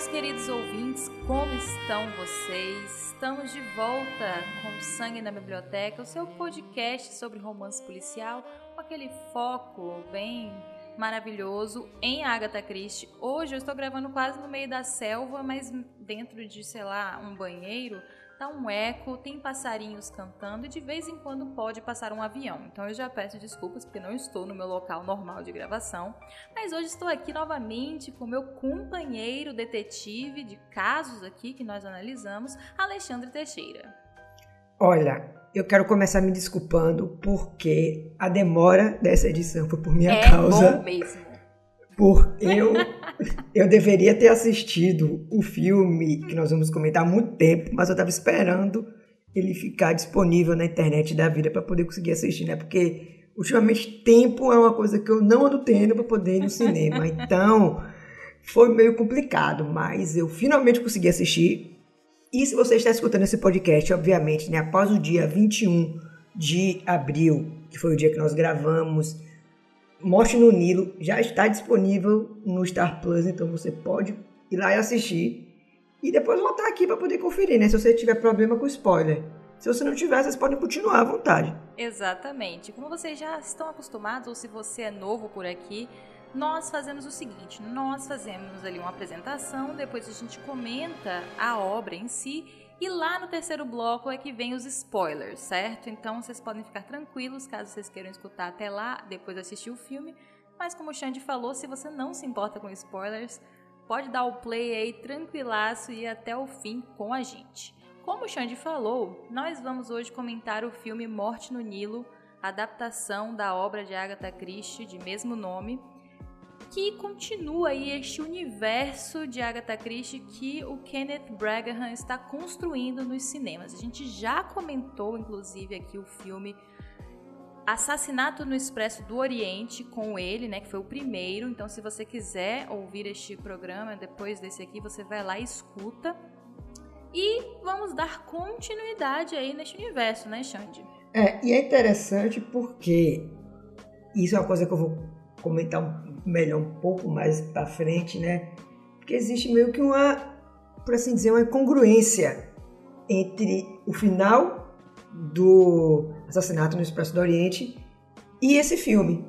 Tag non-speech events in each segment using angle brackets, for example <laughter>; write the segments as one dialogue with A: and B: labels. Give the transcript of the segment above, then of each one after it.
A: Meus queridos ouvintes, como estão vocês? Estamos de volta com Sangue na Biblioteca, o seu podcast sobre romance policial, com aquele foco bem maravilhoso em Agatha Christie. Hoje eu estou gravando quase no meio da selva, mas dentro de, sei lá, um banheiro tá um eco, tem passarinhos cantando e de vez em quando pode passar um avião. Então eu já peço desculpas porque não estou no meu local normal de gravação, mas hoje estou aqui novamente com meu companheiro detetive de casos aqui que nós analisamos, Alexandre Teixeira.
B: Olha, eu quero começar me desculpando porque a demora dessa edição foi por minha
A: é
B: causa.
A: Bom mesmo.
B: Por eu <laughs> eu deveria ter assistido o filme que nós vamos comentar há muito tempo, mas eu estava esperando ele ficar disponível na internet da vida para poder conseguir assistir, né? Porque ultimamente tempo é uma coisa que eu não ando tendo para poder ir no cinema. Então, foi meio complicado, mas eu finalmente consegui assistir. E se você está escutando esse podcast, obviamente, né, após o dia 21 de abril, que foi o dia que nós gravamos Morte no Nilo já está disponível no Star Plus, então você pode ir lá e assistir. E depois voltar aqui para poder conferir, né? Se você tiver problema com spoiler. Se você não tiver, vocês podem continuar à vontade.
A: Exatamente. Como vocês já estão acostumados, ou se você é novo por aqui, nós fazemos o seguinte: nós fazemos ali uma apresentação, depois a gente comenta a obra em si e lá no terceiro bloco é que vem os spoilers, certo? Então vocês podem ficar tranquilos caso vocês queiram escutar até lá, depois assistir o filme. Mas como o Xande falou, se você não se importa com spoilers, pode dar o play aí tranquilaço e ir até o fim com a gente. Como o Xande falou, nós vamos hoje comentar o filme Morte no Nilo, adaptação da obra de Agatha Christie de mesmo nome, que continua aí este universo de Agatha Christie que o Kenneth Branagh está construindo nos cinemas. A gente já comentou, inclusive, aqui o filme Assassinato no Expresso do Oriente com ele, né, que foi o primeiro. Então, se você quiser ouvir este programa depois desse aqui, você vai lá e escuta. E vamos dar continuidade aí neste universo, né, Xande?
B: É, e é interessante porque isso é uma coisa que eu vou comentar melhor um pouco mais para frente, né? Porque existe meio que uma, por assim dizer, uma incongruência entre o final do Assassinato no Expresso do Oriente e esse filme,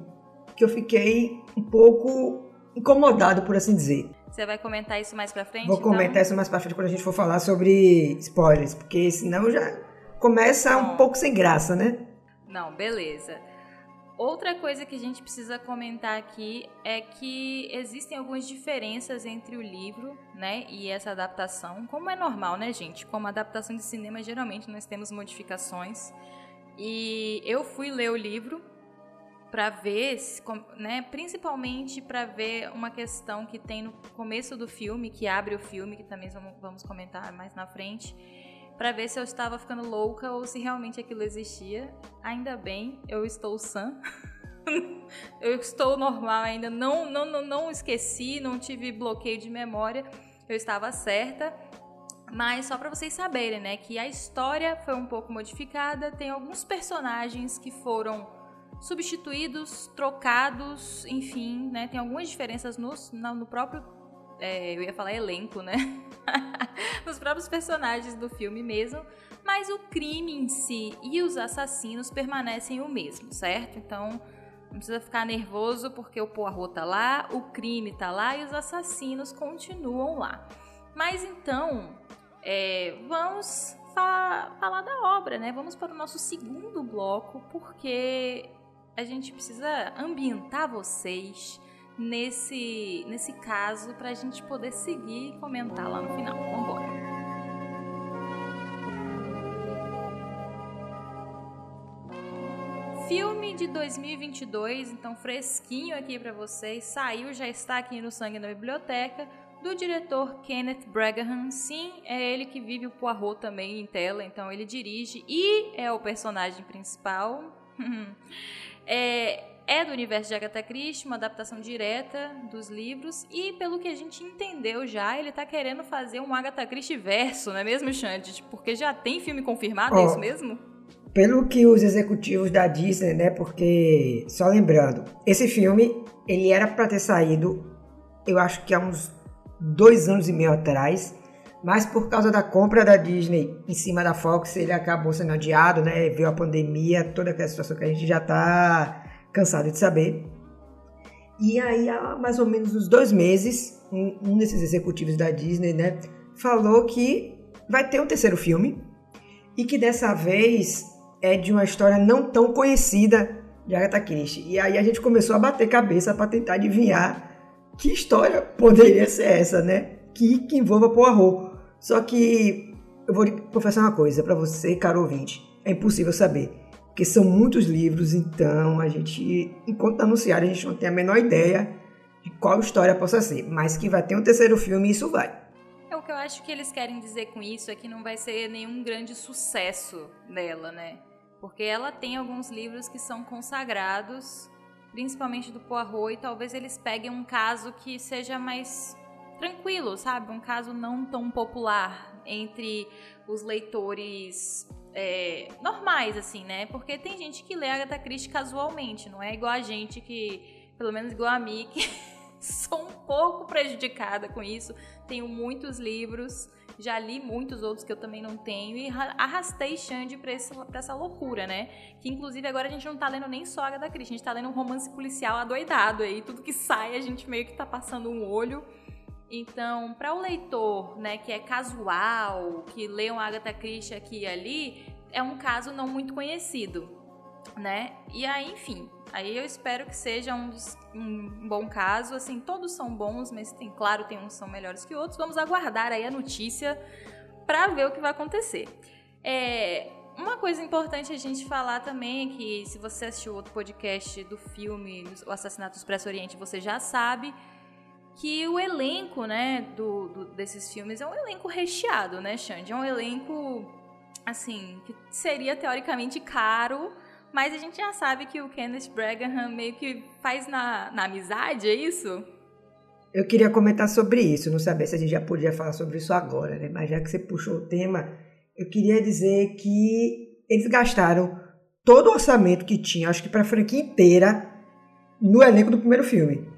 B: que eu fiquei um pouco incomodado, por assim dizer.
A: Você vai comentar isso mais pra frente?
B: Vou
A: então?
B: comentar isso mais pra frente quando a gente for falar sobre spoilers, porque senão já começa Bom. um pouco sem graça, né?
A: Não, beleza. Outra coisa que a gente precisa comentar aqui é que existem algumas diferenças entre o livro, né, e essa adaptação, como é normal, né, gente? Como adaptação de cinema, geralmente nós temos modificações. E eu fui ler o livro para ver, né, principalmente para ver uma questão que tem no começo do filme, que abre o filme, que também vamos comentar mais na frente, para ver se eu estava ficando louca ou se realmente aquilo existia. Ainda bem, eu estou sã. <laughs> eu estou normal ainda, não, não, não, não esqueci, não tive bloqueio de memória, eu estava certa. Mas só para vocês saberem, né, que a história foi um pouco modificada, tem alguns personagens que foram substituídos, trocados, enfim, né, tem algumas diferenças no, no próprio é, eu ia falar elenco, né? <laughs> Nos próprios personagens do filme mesmo. Mas o crime em si e os assassinos permanecem o mesmo, certo? Então não precisa ficar nervoso porque o Poirot tá lá, o crime tá lá e os assassinos continuam lá. Mas então, é, vamos fa falar da obra, né? Vamos para o nosso segundo bloco, porque a gente precisa ambientar vocês nesse, nesse caso para a gente poder seguir e comentar lá no final. Vamos embora. Filme de 2022, então fresquinho aqui para vocês, saiu, já está aqui no Sangue na Biblioteca, do diretor Kenneth Branagh. Sim, é ele que vive o Poirot também em tela, então ele dirige e é o personagem principal. <laughs> é, é do universo de Agatha Christie, uma adaptação direta dos livros, e pelo que a gente entendeu já, ele tá querendo fazer um Agatha Christie verso, não é mesmo, Xande? Porque já tem filme confirmado, oh, é isso mesmo?
B: Pelo que os executivos da Disney, né, porque, só lembrando, esse filme, ele era para ter saído, eu acho que há uns dois anos e meio atrás, mas por causa da compra da Disney em cima da Fox, ele acabou sendo adiado, né? Veio a pandemia, toda aquela situação que a gente já tá cansado de saber. E aí, há mais ou menos uns dois meses, um, um desses executivos da Disney, né, falou que vai ter um terceiro filme e que dessa vez é de uma história não tão conhecida de Agatha Christie. E aí a gente começou a bater cabeça para tentar adivinhar que história poderia ser essa, né? Que, que envolva Poirot. Só que eu vou confessar uma coisa para você, caro ouvinte. É impossível saber. Porque são muitos livros, então a gente, enquanto anunciar, a gente não tem a menor ideia de qual história possa ser. Mas que vai ter um terceiro filme, isso vai.
A: É o que eu acho que eles querem dizer com isso é que não vai ser nenhum grande sucesso dela, né? Porque ela tem alguns livros que são consagrados principalmente do Poirot, e talvez eles peguem um caso que seja mais tranquilo, sabe? Um caso não tão popular entre os leitores é, normais, assim, né? Porque tem gente que lê Agatha Christie casualmente, não é igual a gente que, pelo menos igual a mim, <laughs> que sou um pouco prejudicada com isso. Tenho muitos livros já li muitos outros que eu também não tenho e arrastei Xande pra, pra essa loucura, né? Que inclusive agora a gente não tá lendo nem só a da Christie, a gente tá lendo um romance policial adoidado aí, tudo que sai a gente meio que tá passando um olho. Então, para o leitor, né, que é casual, que lê um Agatha Christie aqui e ali, é um caso não muito conhecido, né? E aí, enfim, Aí eu espero que seja um, dos, um bom caso. Assim, todos são bons, mas tem, claro, tem uns são melhores que outros. Vamos aguardar aí a notícia para ver o que vai acontecer. É, uma coisa importante a gente falar também é que se você assistiu outro podcast do filme O Assassinato do Expresso Oriente, você já sabe que o elenco, né, do, do, desses filmes é um elenco recheado, né, Xande? É um elenco, assim, que seria teoricamente caro mas a gente já sabe que o Kenneth Bragaham meio que faz na, na amizade, é isso?
B: Eu queria comentar sobre isso, não saber se a gente já podia falar sobre isso agora, né? Mas já que você puxou o tema, eu queria dizer que eles gastaram todo o orçamento que tinha, acho que para a franquia inteira, no elenco do primeiro filme.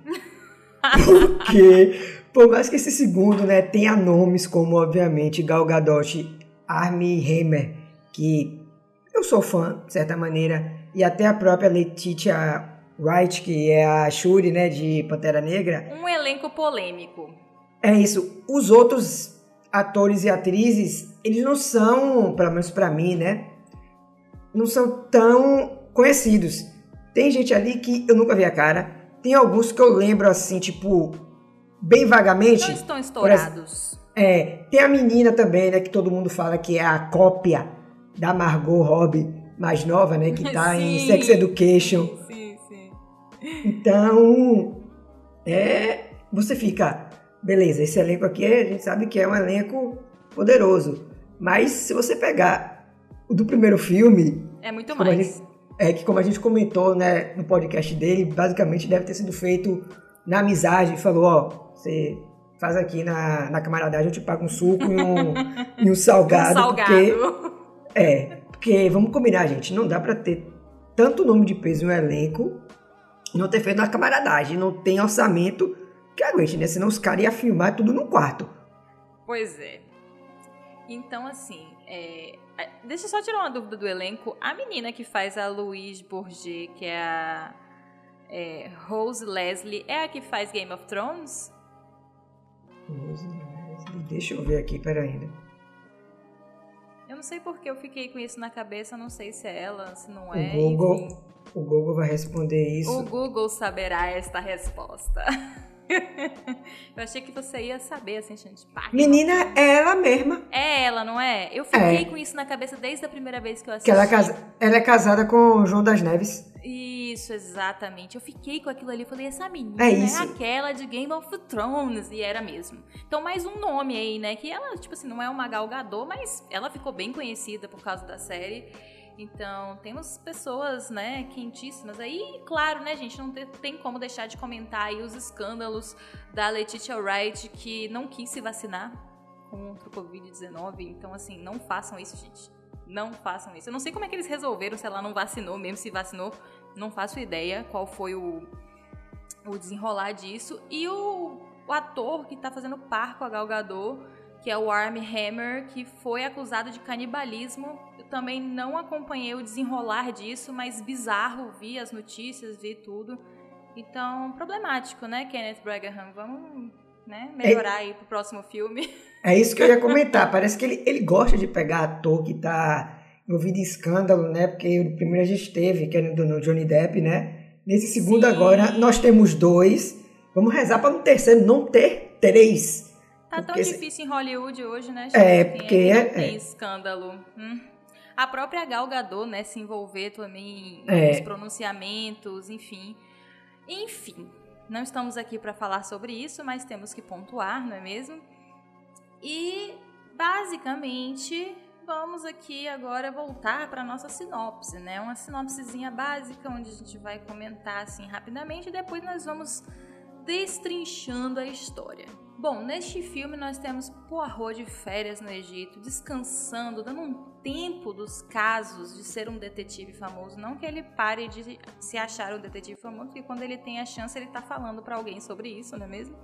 B: Porque, por mais que esse segundo, né, tenha nomes como, obviamente, Gal Gadot, Armie Hammer, que eu sou fã, de certa maneira, e até a própria Letitia Wright, que é a Shuri, né, de Pantera Negra.
A: Um elenco polêmico.
B: É isso. Os outros atores e atrizes, eles não são, pelo menos para mim, né, não são tão conhecidos. Tem gente ali que eu nunca vi a cara. Tem alguns que eu lembro assim, tipo, bem vagamente.
A: Não estão estourados.
B: É, tem a menina também, né, que todo mundo fala que é a cópia da Margot Robbie mais nova, né? Que tá <laughs> sim, em Sex Education.
A: Sim, sim.
B: Então, é, você fica, beleza, esse elenco aqui a gente sabe que é um elenco poderoso. Mas se você pegar o do primeiro filme.
A: É muito mais.
B: Gente, é que, como a gente comentou né, no podcast dele, basicamente deve ter sido feito na amizade. Falou: ó, você faz aqui na, na camaradagem, eu te pago um suco e um, e um <laughs> salgado.
A: Um salgado.
B: Porque é, porque vamos combinar, gente, não dá para ter tanto nome de peso no elenco e não ter feito uma camaradagem, não tem orçamento que aguente, né? Senão os caras iam filmar tudo no quarto.
A: Pois é. Então, assim, é... deixa eu só tirar uma dúvida do elenco. A menina que faz a Louise Bourget, que é a é, Rose Leslie, é a que faz Game of Thrones?
B: Rose Leslie, deixa eu ver aqui, peraí.
A: Eu não sei porque eu fiquei com isso na cabeça, não sei se é ela, se não
B: é. O Google, enfim. o Google vai responder isso.
A: O Google saberá esta resposta. <laughs> <laughs> eu achei que você ia saber, assim, gente. Pá,
B: Menina, é ela mesma.
A: É ela, não é? Eu fiquei é. com isso na cabeça desde a primeira vez que eu assisti.
B: Que ela, é casa... ela é casada com o João das Neves.
A: Isso, exatamente. Eu fiquei com aquilo ali, falei, essa menina é, é, aquela de Game of Thrones, e era mesmo. Então, mais um nome aí, né, que ela, tipo assim, não é uma galgador, mas ela ficou bem conhecida por causa da série. Então, temos pessoas, né, quentíssimas. Aí, claro, né, gente, não tem como deixar de comentar aí os escândalos da Letitia Wright, que não quis se vacinar contra o Covid-19. Então, assim, não façam isso, gente. Não façam isso. Eu não sei como é que eles resolveram, se ela não vacinou, mesmo se vacinou, não faço ideia qual foi o, o desenrolar disso. E o o ator que tá fazendo par com a Gal Gadot, que é o Armie Hammer, que foi acusado de canibalismo. Também não acompanhei o desenrolar disso, mas bizarro, vi as notícias, vi tudo. Então, problemático, né, Kenneth Bragaham? Vamos né, melhorar é, aí pro próximo filme.
B: É isso que eu ia comentar. Parece que ele, ele gosta de pegar ator que tá envolvido em escândalo, né? Porque o primeiro a gente teve, que era do Johnny Depp, né? Nesse segundo Sim. agora, nós temos dois. Vamos rezar para no terceiro não ter três.
A: Tá tão difícil em Hollywood hoje, né?
B: É, porque é, é,
A: tem escândalo. Hum. A própria Gal Gadot, né, se envolver também é. nos pronunciamentos, enfim. Enfim, não estamos aqui para falar sobre isso, mas temos que pontuar, não é mesmo? E basicamente vamos aqui agora voltar para nossa sinopse, né? Uma sinopsezinha básica onde a gente vai comentar assim rapidamente e depois nós vamos destrinchando a história. Bom, neste filme nós temos Poirot de férias no Egito, descansando, dando um tempo dos casos de ser um detetive famoso. Não que ele pare de se achar um detetive famoso, porque quando ele tem a chance ele está falando para alguém sobre isso, não é mesmo?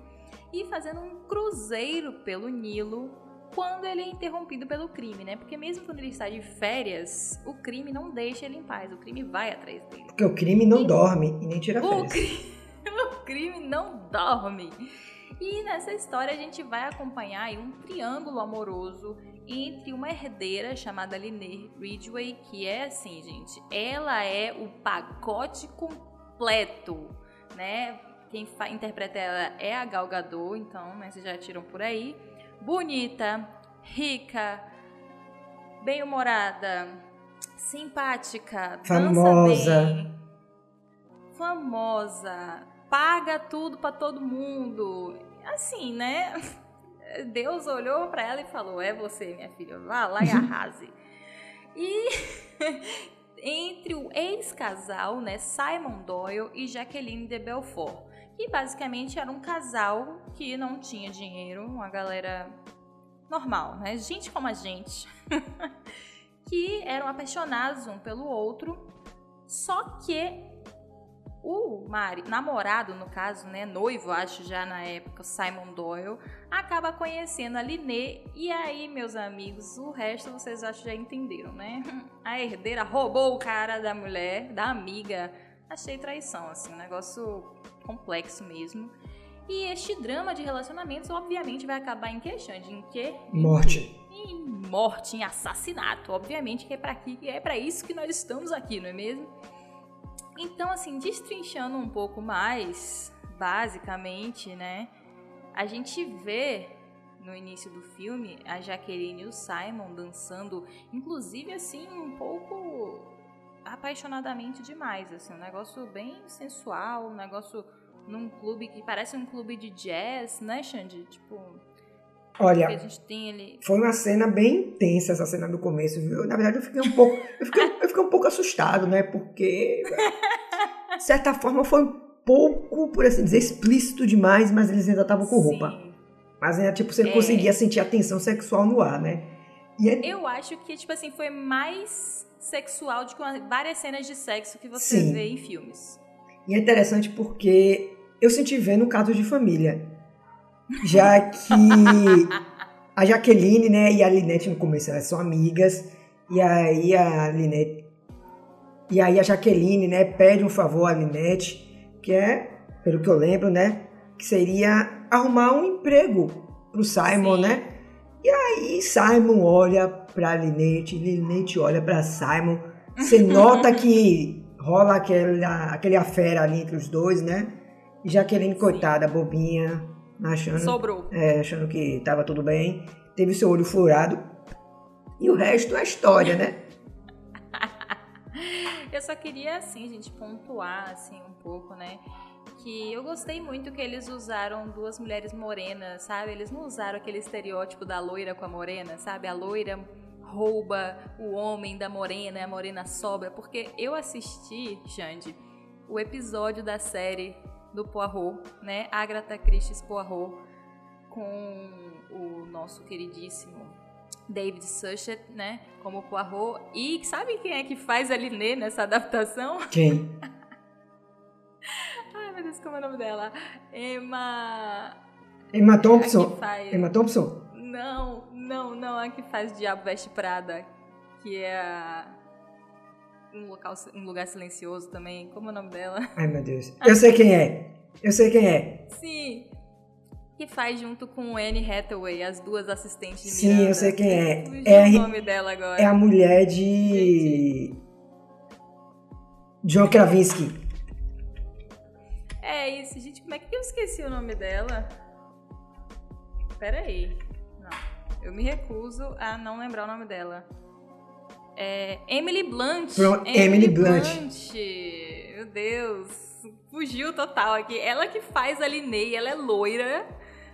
A: E fazendo um cruzeiro pelo Nilo quando ele é interrompido pelo crime, né? Porque mesmo quando ele está de férias, o crime não deixa ele em paz, o crime vai atrás dele.
B: Porque o crime não e... dorme e nem tira férias.
A: O crime, <laughs> o crime não dorme. E nessa história a gente vai acompanhar um triângulo amoroso entre uma herdeira chamada Linnea Ridgway, que é assim, gente, ela é o pacote completo, né? Quem interpreta ela é a Gal Gadot, então, né, vocês já tiram por aí bonita, rica, bem-humorada, simpática, famosa. Bem, famosa, paga tudo para todo mundo. Assim, né? <laughs> Deus olhou para ela e falou: "É você, minha filha, vá lá e <laughs> arrase". e <laughs> entre o ex-casal, né, Simon Doyle e Jacqueline de Belfort que basicamente era um casal que não tinha dinheiro, uma galera normal, né? Gente como a gente, <laughs> que eram apaixonados um pelo outro, só que o Mari, namorado, no caso, né, noivo, acho já na época, Simon Doyle, acaba conhecendo a Liné. E aí, meus amigos, o resto vocês acho já entenderam, né? <laughs> A herdeira roubou o cara da mulher, da amiga. Achei traição, assim, um negócio complexo mesmo. E este drama de relacionamentos, obviamente, vai acabar em que, Xande? Em que?
B: Morte.
A: Em morte, em assassinato. Obviamente que é para aqui, é para isso que nós estamos aqui, não é mesmo? Então, assim, destrinchando um pouco mais, basicamente, né? A gente vê no início do filme a Jaqueline e o Simon dançando, inclusive assim, um pouco apaixonadamente demais, assim, um negócio bem sensual, um negócio num clube que parece um clube de jazz, né, Xande? Tipo.
B: Olha, a gente tem ali... foi uma cena bem intensa essa cena do começo, viu? Na verdade, eu fiquei um pouco, eu fiquei, eu fiquei um pouco assustado, né? Porque de certa forma foi um pouco, por assim dizer, explícito demais, mas eles ainda estavam com roupa. Mas ainda tipo você é... conseguia sentir a tensão sexual no ar, né?
A: É... Eu acho que tipo assim foi mais sexual do que várias cenas de sexo que você Sim. vê em filmes.
B: E é interessante porque eu senti vendo casos de família. Já que <laughs> a Jaqueline, né, e a Linette no começo elas são amigas, e aí a Linette e aí a Jaqueline, né, pede um favor à Linette, que é, pelo que eu lembro, né, que seria arrumar um emprego pro Simon, Sim. né? E aí Simon olha pra Linette, Linette olha pra Simon. Você <laughs> nota que rola aquela, aquele afera ali entre os dois, né? E Jaqueline, coitada, bobinha, achando,
A: Sobrou.
B: É, achando que tava tudo bem, teve seu olho furado. E o resto é história, né? <laughs>
A: eu só queria, assim, gente, pontuar, assim, um pouco, né? Que eu gostei muito que eles usaram duas mulheres morenas, sabe? Eles não usaram aquele estereótipo da loira com a morena, sabe? A loira rouba o homem da morena, a morena sobra, porque eu assisti, Xande, o episódio da série do Poirot, né? Agatha Christie's Poirot, com o nosso queridíssimo David Suchet, né? Como Poirot. E sabe quem é que faz a Liné nessa adaptação? <laughs>
B: Quem?
A: Ai, meu Deus, como é o nome dela? Emma...
B: Emma Thompson.
A: Faz...
B: Emma Thompson?
A: Não, não, não. A que faz Diabo Veste Prada. Que é a... um, local, um lugar silencioso também. Como é o nome dela?
B: Ai, meu Deus. <laughs> Eu sei quem é. Eu sei quem é.
A: Sim. Que faz junto com Anne Hathaway, as duas assistentes de
B: Sim,
A: Miranda.
B: eu sei quem é. É a,
A: o nome dela agora.
B: é a mulher de. John Krasinski.
A: É isso, gente. Como é que eu esqueci o nome dela? Pera aí. Não. Eu me recuso a não lembrar o nome dela. É Emily Blunt.
B: Emily Blunt.
A: Meu Deus. Fugiu total aqui. Ela que faz a Linnea, ela é loira,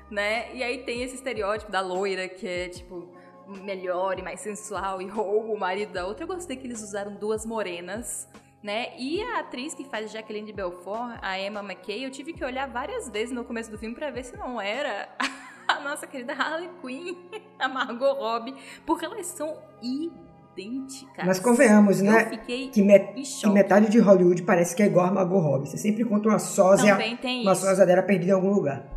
A: né? E aí tem esse estereótipo da loira que é, tipo, melhor e mais sensual e rouba o marido da outra. Eu gostei que eles usaram duas morenas né? E a atriz que faz Jacqueline de Belfort, a Emma McKay, eu tive que olhar várias vezes no começo do filme para ver se não era <laughs> a nossa querida Harley Quinn, <laughs> a Margot Robbie, porque elas são idênticas.
B: Mas convenhamos,
A: eu
B: né?
A: Fiquei
B: Que, que metade de Hollywood parece que é igual a Margot Robbie. Você sempre encontra uma sósia, uma
A: isso.
B: sósia dela perdida em algum lugar.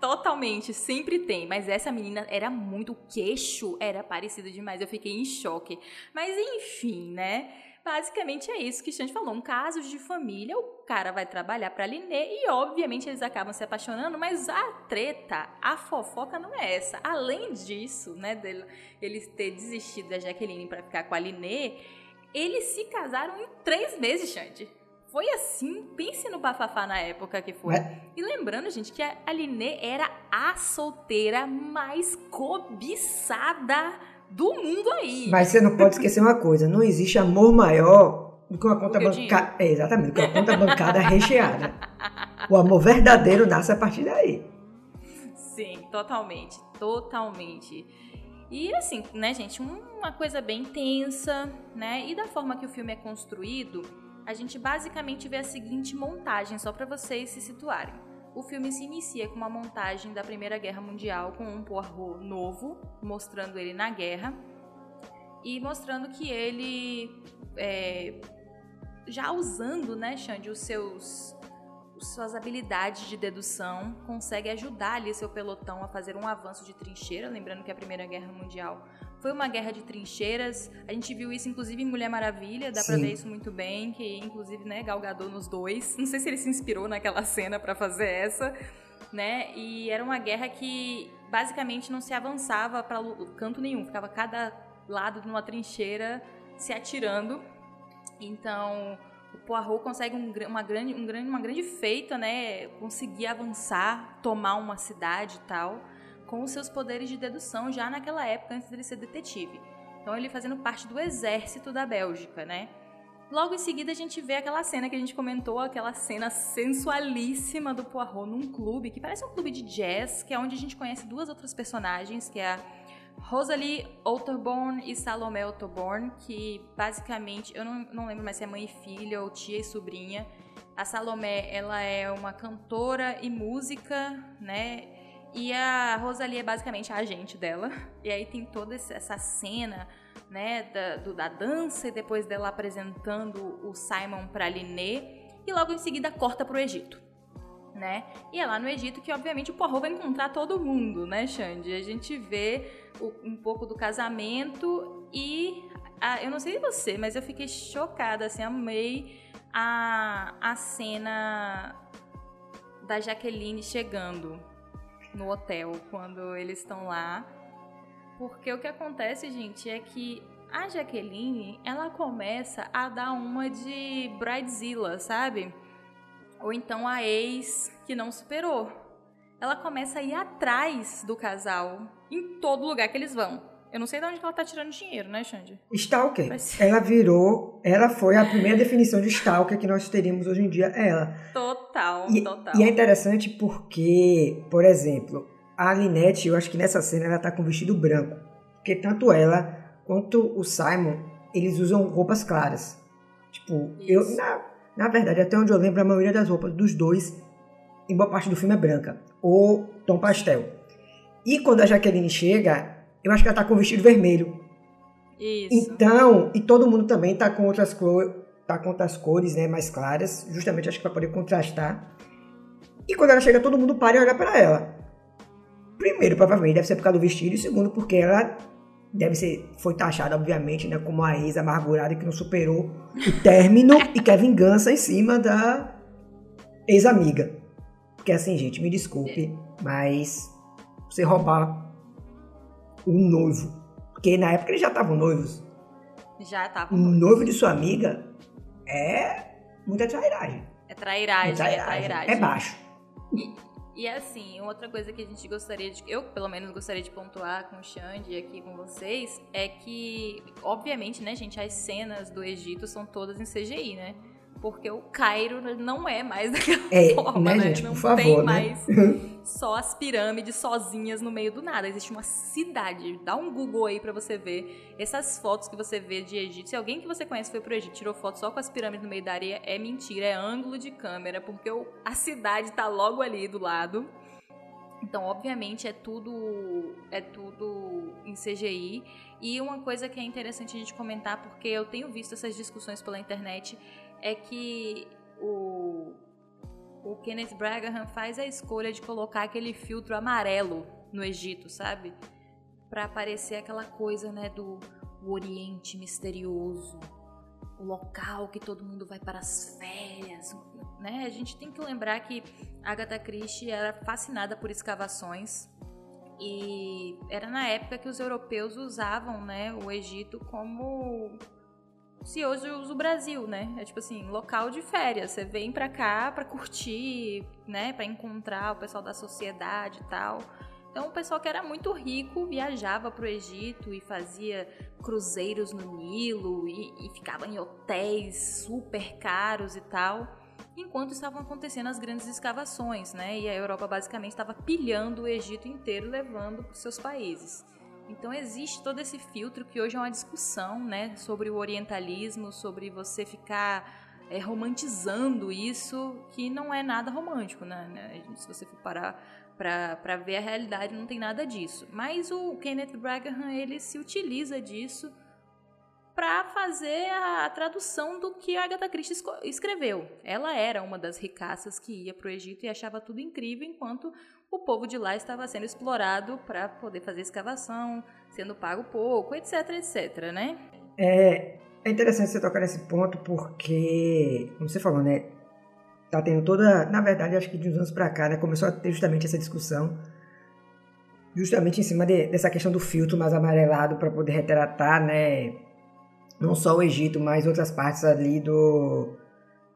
A: Totalmente, sempre tem. Mas essa menina era muito. Queixo era parecido demais. Eu fiquei em choque. Mas enfim, né? Basicamente é isso que gente falou. Um caso de família, o cara vai trabalhar pra Liné e, obviamente, eles acabam se apaixonando, mas a treta, a fofoca não é essa. Além disso, né, dele, eles ter desistido da Jaqueline pra ficar com a Liné, eles se casaram em três meses, Xande. Foi assim, pense no bafafá na época que foi.
B: Mas-
A: E lembrando, gente, que a Aline era a solteira mais cobiçada do mundo aí.
B: Mas você não pode esquecer uma coisa: não existe amor maior do que uma conta bancária. É, exatamente, do que uma conta bancária recheada. O amor verdadeiro nasce a partir daí.
A: Sim, totalmente, totalmente. E assim, né, gente, uma coisa bem tensa, né? E da forma que o filme é construído, a gente basicamente vê a seguinte montagem, só para vocês se situarem. O filme se inicia com uma montagem da Primeira Guerra Mundial com um Poirot novo, mostrando ele na guerra e mostrando que ele, é, já usando, né, Xande, os seus suas habilidades de dedução, consegue ajudar ali seu pelotão a fazer um avanço de trincheira, lembrando que a Primeira Guerra Mundial foi uma guerra de trincheiras. A gente viu isso inclusive em Mulher Maravilha, dá pra
B: Sim.
A: ver isso muito bem, que inclusive, né, Gal Gadot nos dois. Não sei se ele se inspirou naquela cena pra fazer essa, né? E era uma guerra que basicamente não se avançava pra lu- canto nenhum, ficava cada lado de uma trincheira se atirando. Então, o Poirot consegue um, uma, grande, um grande, uma grande feita, né? Conseguir avançar, tomar uma cidade e tal, com seus poderes de dedução já naquela época, antes dele ser detetive. Então, ele fazendo parte do exército da Bélgica, né? Logo em seguida, a gente vê aquela cena que a gente comentou, aquela cena sensualíssima do Poirot num clube, que parece um clube de jazz, que é onde a gente conhece duas outras personagens, que é a Rosalie Otterborn e Salomé Otterborn, que basicamente, eu não, não lembro mais se é mãe e filha ou tia e sobrinha. A Salomé, ela é uma cantora e música, né? E a Rosalie é basicamente a agente dela. E aí tem toda essa cena, né, da, do- da dança e depois dela apresentando o Simon pra Liné. E logo em seguida corta pro Egito né? E é lá no Egito que, obviamente, o Poirot vai encontrar todo mundo, né, Xande? A gente vê o- um pouco do casamento e... ah, eu não sei você, mas eu fiquei chocada, assim, amei a, a cena da Jaqueline chegando no hotel, quando eles estão lá. Porque o que acontece, gente, é que a Jaqueline, ela começa a dar uma de Bridezilla, sabe? Ou então a ex que não superou. Ela começa a ir atrás do casal em todo lugar que eles vão. Eu não sei de onde ela tá tirando dinheiro, né, Xande?
B: Stalker.
A: Mas-
B: Ela virou. Ela foi a primeira definição de Stalker que nós teríamos hoje em dia. Ela.
A: Total,
B: E,
A: total.
B: e é interessante porque, por exemplo, a Linette, eu acho que nessa cena ela tá com vestido branco. Porque tanto ela quanto o Simon, eles usam roupas claras. Tipo, eu.
A: Isso.
B: Na, na verdade, até onde eu lembro, a maioria das roupas dos dois, em boa parte do filme, é branca. Ou tom pastel. E quando a Jaqueline chega, eu acho que ela tá com vestido vermelho.
A: Isso.
B: Então, e todo mundo também tá com outras cores, tá com outras cores, né, mais claras, justamente acho que para poder contrastar. E quando ela chega, todo mundo para e olha para ela. Primeiro, provavelmente, deve ser por causa do vestido. E segundo, porque ela deve ser, foi taxada, obviamente, né, como a ex amargurada que não superou o término <laughs> e quer vingança em cima da ex-amiga. Porque assim, gente, me desculpe, mas você roubar um noivo, porque na época eles já estavam noivos.
A: Já estavam.
B: Um noivo de sua amiga é muita trairagem.
A: É trairagem, é trairagem. É, trairagem.
B: é baixo.
A: E, e assim, outra coisa que a gente gostaria de. Eu, pelo menos, gostaria de pontuar com o Xande aqui com vocês é que, obviamente, né, gente, as cenas do Egito são todas em CGI, né? Porque o Cairo não é mais <laughs> daquela
B: é,
A: forma,
B: né?
A: né?
B: Gente,
A: não
B: favor,
A: tem
B: né?
A: mais <laughs> só as pirâmides sozinhas no meio do nada. Existe uma cidade. Dá um Google aí para você ver essas fotos que você vê de Egito. Se alguém que você conhece foi pro Egito, tirou foto só com as pirâmides no meio da areia, é mentira, é ângulo de câmera, porque a cidade tá logo ali do lado. Então, obviamente, é tudo é tudo em CGI. E uma coisa que é interessante a gente comentar, porque eu tenho visto essas discussões pela internet, é que o, o Kenneth Bragaham faz a escolha de colocar aquele filtro amarelo no Egito, sabe? Para aparecer aquela coisa, né, do Oriente misterioso, o local que todo mundo vai para as férias, né? A gente tem que lembrar que Agatha Christie era fascinada por escavações e era na época que os europeus usavam, né, o Egito como se hoje usa o Brasil, né? É tipo assim, local de férias. Você vem pra cá pra curtir, né? Pra encontrar o pessoal da sociedade e tal. Então, o pessoal que era muito rico viajava pro Egito e fazia cruzeiros no Nilo e, e ficava em hotéis super caros e tal, enquanto estavam acontecendo as grandes escavações, né? E a Europa basicamente estava pilhando o Egito inteiro, levando para seus países. Então existe todo esse filtro que hoje é uma discussão, né, sobre o orientalismo, sobre você ficar é, romantizando isso, que não é nada romântico, né? Se você for parar para ver a realidade, não tem nada disso. Mas o Kenneth Bragaham, ele se utiliza disso para fazer a, a, tradução do que a Agatha Christie escreveu. Ela era uma das ricaças que ia para o Egito e achava tudo incrível, enquanto o povo de lá estava sendo explorado para poder fazer escavação, sendo pago pouco, etc, etc, né?
B: É, é interessante você tocar nesse ponto porque, como você falou, né? Tá tendo toda, na verdade, acho que de uns anos para cá, né, começou a ter justamente essa discussão justamente em cima de, dessa questão do filtro mais amarelado para poder retratar, né, não só o Egito, mas outras partes ali do,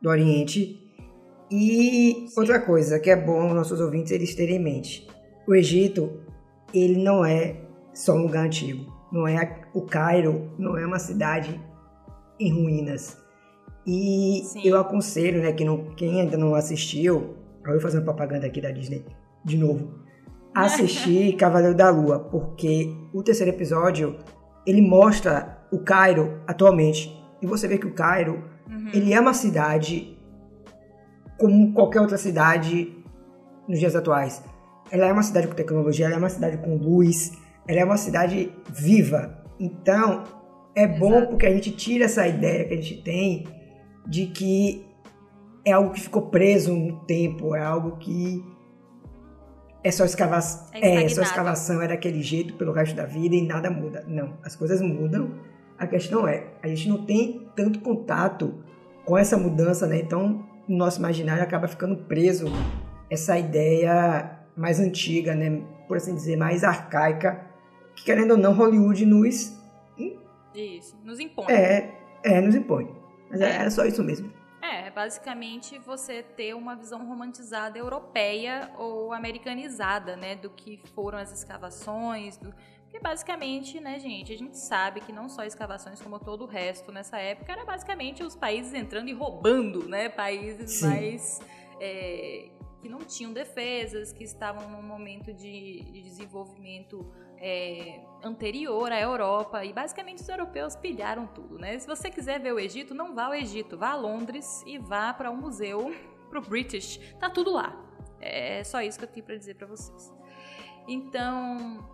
B: do Oriente e outra coisa que é bom nossos ouvintes eles terem em mente. O Egito, ele não é só um lugar antigo. Não é o Cairo, não é uma cidade em ruínas. E Sim. eu aconselho, né, que não, quem ainda não assistiu, eu fazendo propaganda aqui da Disney de novo, assistir <laughs> Cavaleiro da Lua, porque o terceiro episódio ele mostra o Cairo atualmente. E você vê que o Cairo, uhum. ele é uma cidade como qualquer outra cidade nos dias atuais. Ela é uma cidade com tecnologia, ela é uma cidade com luz, ela é uma cidade viva. Então, é Exato. bom porque a gente tira essa ideia que a gente tem de que é algo que ficou preso no tempo, é algo que é só escavação, é, é só escavação, é daquele jeito pelo resto da vida e nada muda. Não, as coisas mudam. A questão é, a gente não tem tanto contato com essa mudança, né? Então, no nosso imaginário acaba ficando preso essa ideia mais antiga, né? Por assim dizer, mais arcaica, que querendo ou não, Hollywood nos.
A: Isso, nos impõe.
B: É, é nos impõe. Mas é. era só isso mesmo.
A: É, basicamente você ter uma visão romantizada europeia ou americanizada, né, do que foram as escavações, do, porque basicamente, né, gente, a gente sabe que não só escavações, como todo o resto nessa época, era basicamente os países entrando e roubando, né? Países Sim. mais. É, que não tinham defesas, que estavam num momento de, de desenvolvimento é, anterior à Europa. E basicamente os europeus pilharam tudo, né? Se você quiser ver o Egito, não vá ao Egito, vá a Londres e vá para um museu, <laughs> para o British. Tá tudo lá. É só isso que eu tenho para dizer para vocês. Então,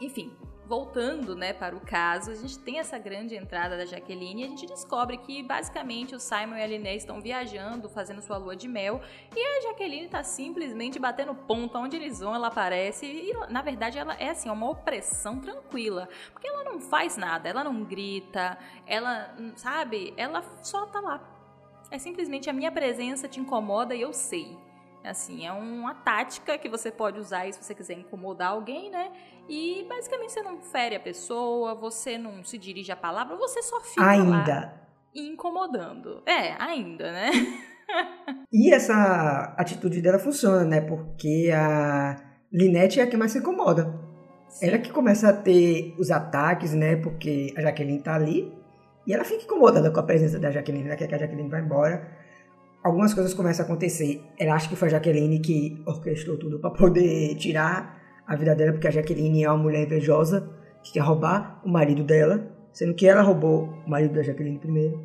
A: enfim, voltando, né, para o caso, a gente tem essa grande entrada da Jaqueline e a gente descobre que basicamente o Simon e a Liné estão viajando, fazendo sua lua de mel, e a Jaqueline está simplesmente batendo ponta onde eles vão, ela aparece e na verdade ela é assim, uma opressão tranquila, porque ela não faz nada, ela não grita, ela, sabe, ela só tá lá. É simplesmente a minha presença te incomoda e eu sei. Assim, é uma tática que você pode usar se você quiser incomodar alguém, né? E basicamente você não fere a pessoa, você não se dirige a palavra, você só fica
B: ainda.
A: incomodando. É, ainda, né? <laughs>
B: e essa atitude dela funciona, né? Porque a Linette é a que mais se incomoda. Sim. Ela que começa a ter os ataques, né? Porque a Jaqueline tá ali. E ela fica incomodada com a presença da Jaqueline, ela quer que a Jaqueline vá embora algumas coisas começam a acontecer. Ela acha que foi a Jaqueline que orquestrou tudo para poder tirar a vida dela, porque a Jaqueline é uma mulher invejosa que quer roubar o marido dela, sendo que ela roubou o marido da Jaqueline primeiro.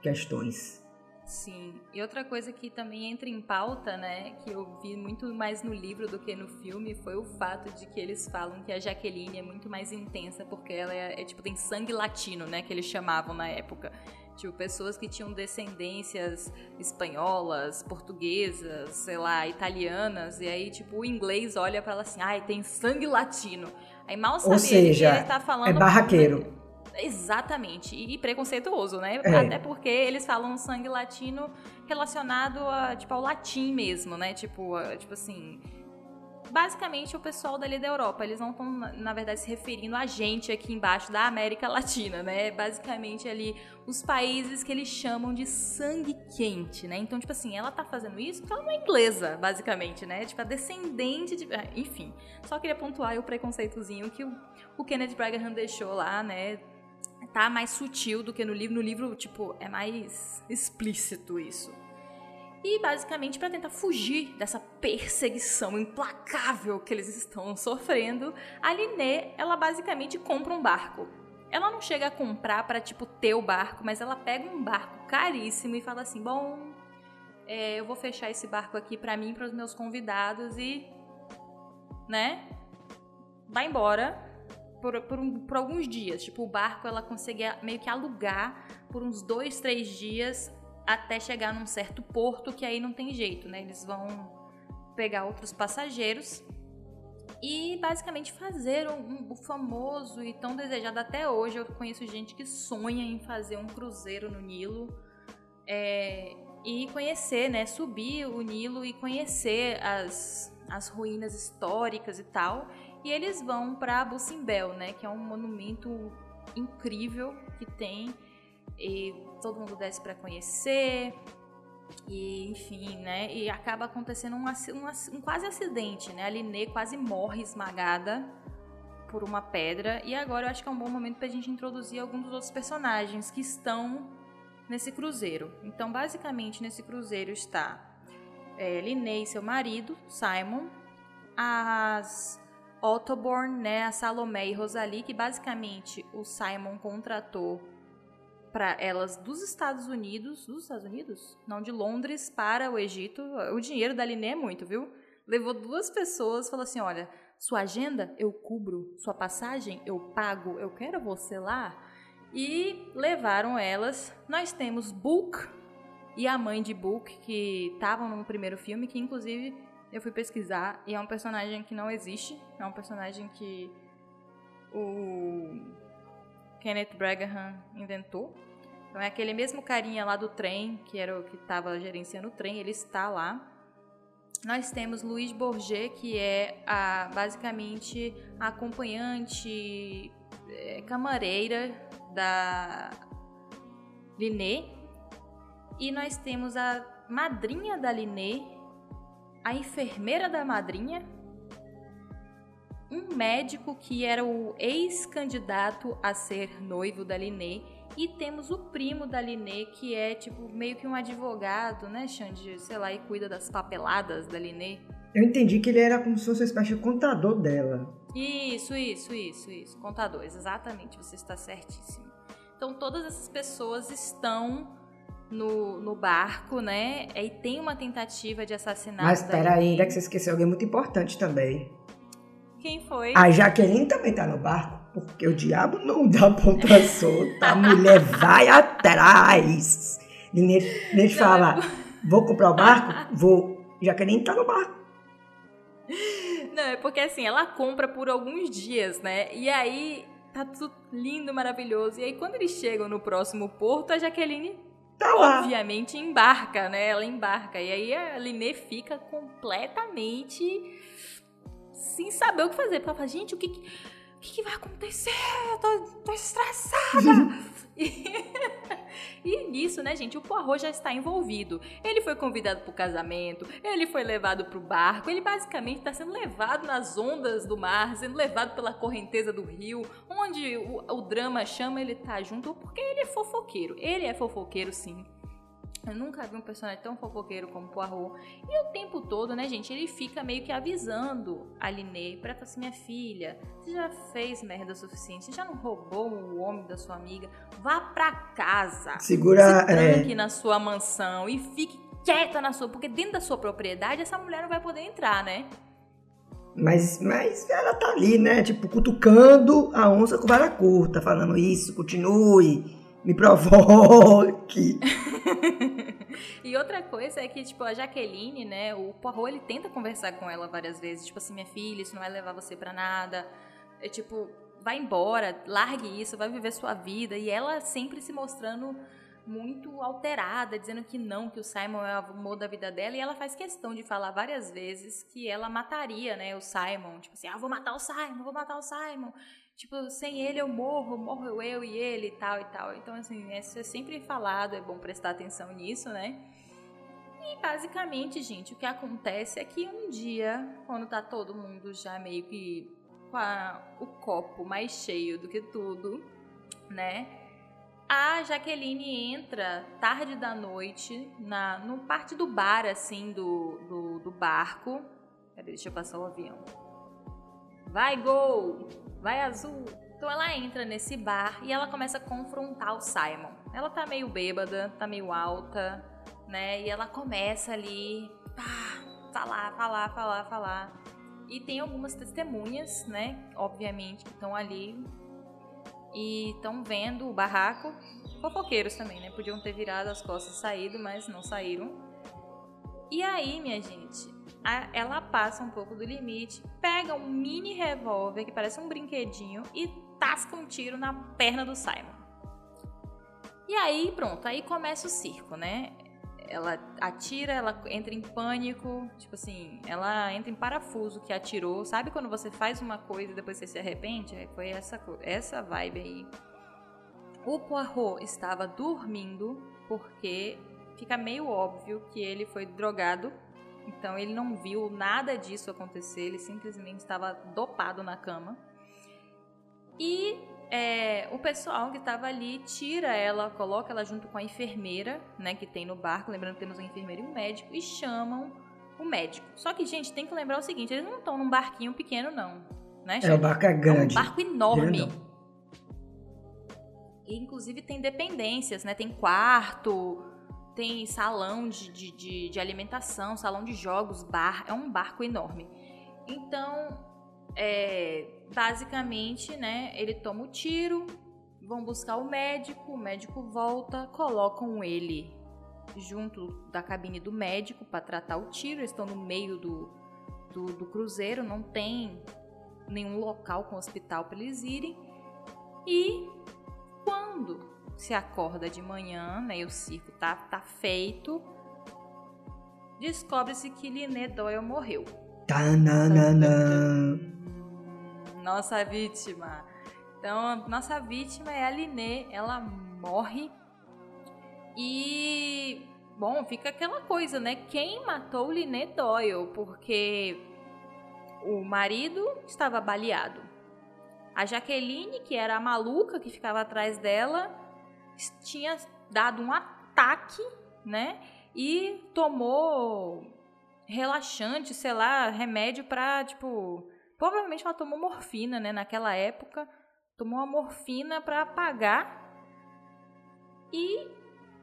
B: Questões.
A: Sim. E outra coisa que também entra em pauta, né, que eu vi muito mais no livro do que no filme, foi o fato de que eles falam que a Jaqueline é muito mais intensa porque ela é, é tipo tem sangue latino, né, que eles chamavam na época. Tipo, pessoas que tinham descendências espanholas, portuguesas, sei lá, italianas, e aí, tipo, o inglês olha para ela assim, ai, tem sangue latino. Aí mal sabia
B: Ou seja,
A: ele tá falando...
B: É barraqueiro.
A: Exatamente, e preconceituoso, né? É. Até porque eles falam sangue latino relacionado a, tipo, ao latim mesmo, né? Tipo, tipo assim, basicamente o pessoal dali da Europa. Eles não estão, na verdade, se referindo a gente aqui embaixo da América Latina, né? Basicamente ali os países que eles chamam de sangue quente, né? Então, tipo assim, ela tá fazendo isso porque ela não é inglesa, basicamente, né? Tipo, a descendente de. Ah, enfim, só queria pontuar o preconceitozinho que o, Kenneth Bragaham deixou lá, né? Tá mais sutil do que no livro. No livro, tipo, é mais explícito isso. E basicamente para tentar fugir dessa perseguição implacável que eles estão sofrendo, a Liné, ela basicamente compra um barco. Ela não chega a comprar para tipo ter o barco, mas ela pega um barco caríssimo e fala assim: "Bom, é, eu vou fechar esse barco aqui para mim, para os meus convidados e, né, vai embora por, por, um, por, alguns dias. Tipo, o barco ela consegue meio que alugar por uns dois, três dias até chegar num certo porto que aí não tem jeito, né? Eles vão pegar outros passageiros e basicamente fazer um, o famoso e tão desejado até hoje. Eu conheço gente que sonha em fazer um cruzeiro no Nilo é, e conhecer, né? Subir o Nilo e conhecer as, as ruínas históricas e tal. E eles vão para Bucimbel, né? Que é um monumento incrível que tem e todo mundo desce para conhecer e enfim, né? E acaba acontecendo um, um, um quase acidente, né? A Linê quase morre esmagada por uma pedra e agora eu acho que é um bom momento para a gente introduzir alguns dos outros personagens que estão nesse cruzeiro. Então, basicamente, nesse cruzeiro está é, Linê e seu marido, Simon, as Ottoborn, né, a Salomé e Rosalie, que basicamente o Simon contratou para elas dos Estados Unidos, dos Estados Unidos? Não, de Londres para o Egito. O dinheiro da Liné é muito, viu? Levou duas pessoas, falou assim: olha, sua agenda eu cubro, sua passagem eu pago, eu quero você lá. E levaram elas. Nós temos Book e a mãe de Book, que estavam no primeiro filme, que inclusive eu fui pesquisar, e é um personagem que não existe, é um personagem que o Kenneth Bragaham inventou. Então é aquele mesmo carinha lá do trem, que era o que estava gerenciando o trem, ele está lá. Nós temos Luiz Bourget, que é a, basicamente a acompanhante é, camareira da Liné. E nós temos a madrinha da Liné, a enfermeira da madrinha, um médico que era o ex-candidato a ser noivo da Liné e temos o primo da Liné que é tipo meio que um advogado, né, Xande, sei lá, e cuida das papeladas da Liné.
B: Eu entendi que ele era como se fosse uma espécie de contador dela.
A: Isso, isso, isso, isso, contador, exatamente, você está certíssimo. Então todas essas pessoas estão no, no barco, né? E tem uma tentativa de assassinato.
B: Mas peraí, ainda que você esqueceu alguém muito importante também.
A: Quem foi?
B: A Jaqueline também tá no barco. Porque o diabo não dá ponta solta, a mulher vai atrás. Ninguém fala, vou comprar o barco? Vou. Jaqueline tá no barco.
A: Não, é porque assim, ela compra por alguns dias, né? E aí tá tudo lindo, maravilhoso. E aí quando eles chegam no próximo porto, a Jaqueline
B: Tá lá.
A: obviamente embarca, né? Ela embarca. E aí a Linê fica completamente sem saber o que fazer. Porque ela fala, gente, o que, que, o que, que vai acontecer? Eu tô, tô estressada. <laughs> e, <laughs> e nisso, né, gente, o Poirot já está envolvido. Ele foi convidado pro casamento, ele foi levado pro barco, ele basicamente está sendo levado nas ondas do mar, sendo levado pela correnteza do rio, onde o, o drama chama ele tá junto, porque ele é fofoqueiro. Ele é fofoqueiro, sim. Eu nunca vi um personagem tão fofoqueiro como Poirot. E o tempo todo, né, gente, ele fica meio que avisando a Linê pra falar assim, minha filha, você já fez merda o suficiente, você já não roubou o homem da sua amiga, vá pra casa.
B: Segura.
A: se
B: É,
A: tranque na sua mansão e fique quieta na sua, porque dentro da sua propriedade essa mulher não vai poder entrar, né?
B: mas, mas ela tá ali, né? Tipo, cutucando a onça com vara curta, falando isso, continue, me provoque. <laughs>
A: e outra coisa é que, tipo, a Jaqueline, né, o Poirot, ele tenta conversar com ela várias vezes, tipo assim, minha filha, isso não vai levar você pra nada, é tipo, vai embora, largue isso, vai viver sua vida, e ela sempre se mostrando muito alterada, dizendo que não, que o Simon é o amor da vida dela, e ela faz questão de falar várias vezes que ela mataria, né, o Simon, tipo assim, ah, vou matar o Simon, vou matar o Simon, tipo, sem ele eu morro, morro eu e ele e tal e tal. Então, assim, isso é sempre falado, é bom prestar atenção nisso, né? E basicamente, gente, o que acontece é que um dia, quando tá todo mundo já meio que com a- o copo mais cheio do que tudo, né? A Jaqueline entra tarde da noite na no parte do bar, assim, do, do, do barco. Peraí, deixa eu passar o avião. Vai, gol! Vai, azul! Então ela entra nesse bar e ela começa a confrontar o Simon. Ela tá meio bêbada, tá meio alta, né? E ela começa ali, pá, falar, falar, falar, falar. E tem algumas testemunhas, né? Obviamente, que estão ali e estão vendo o barraco. Fofoqueiros também, né? Podiam ter virado as costas e saído, mas não saíram. E aí, minha gente, ela passa um pouco do limite, pega um mini revólver que parece um brinquedinho e tasca um tiro na perna do Simon. E aí, pronto, aí começa o circo, né? Ela atira, ela entra em pânico, tipo assim, ela entra em parafuso que atirou. Sabe quando você faz uma coisa e depois você se arrepende? É, Foi essa, essa vibe aí. O Poirot estava dormindo porque fica meio óbvio que ele foi drogado. Então ele não viu nada disso acontecer, ele simplesmente estava dopado na cama. E é, o pessoal que estava ali tira ela, coloca ela junto com a enfermeira, né, que tem no barco, lembrando que temos uma enfermeira e um médico, e chamam o médico. Só que, gente, tem que lembrar o seguinte, eles não estão num barquinho pequeno, não. Né,
B: É, o barco é
A: É um
B: grande.
A: barco enorme.
B: Grandão.
A: E, inclusive tem dependências, né? Tem quarto, tem salão de, de, de, de alimentação, salão de jogos, bar. É um barco enorme. Então, é, basicamente, né? Ele toma o tiro, vão buscar o médico, o médico volta, colocam ele junto da cabine do médico para tratar o tiro. Eles estão no meio do, do, do cruzeiro, não tem nenhum local com hospital para eles irem. E quando se acorda de manhã, né, e o circo tá, tá feito, descobre-se que Liné Doyle morreu.
B: Tananana.
A: Nossa vítima. Então, nossa vítima é a Liné, ela morre. E, bom, fica aquela coisa, né? Quem matou Liné Doyle? Porque o marido estava baleado. A Jaqueline, que era a maluca que ficava atrás dela, tinha dado um ataque, né? E tomou relaxante, sei lá, remédio pra, tipo. Provavelmente ela tomou morfina, né? Naquela época. Tomou a morfina pra apagar. E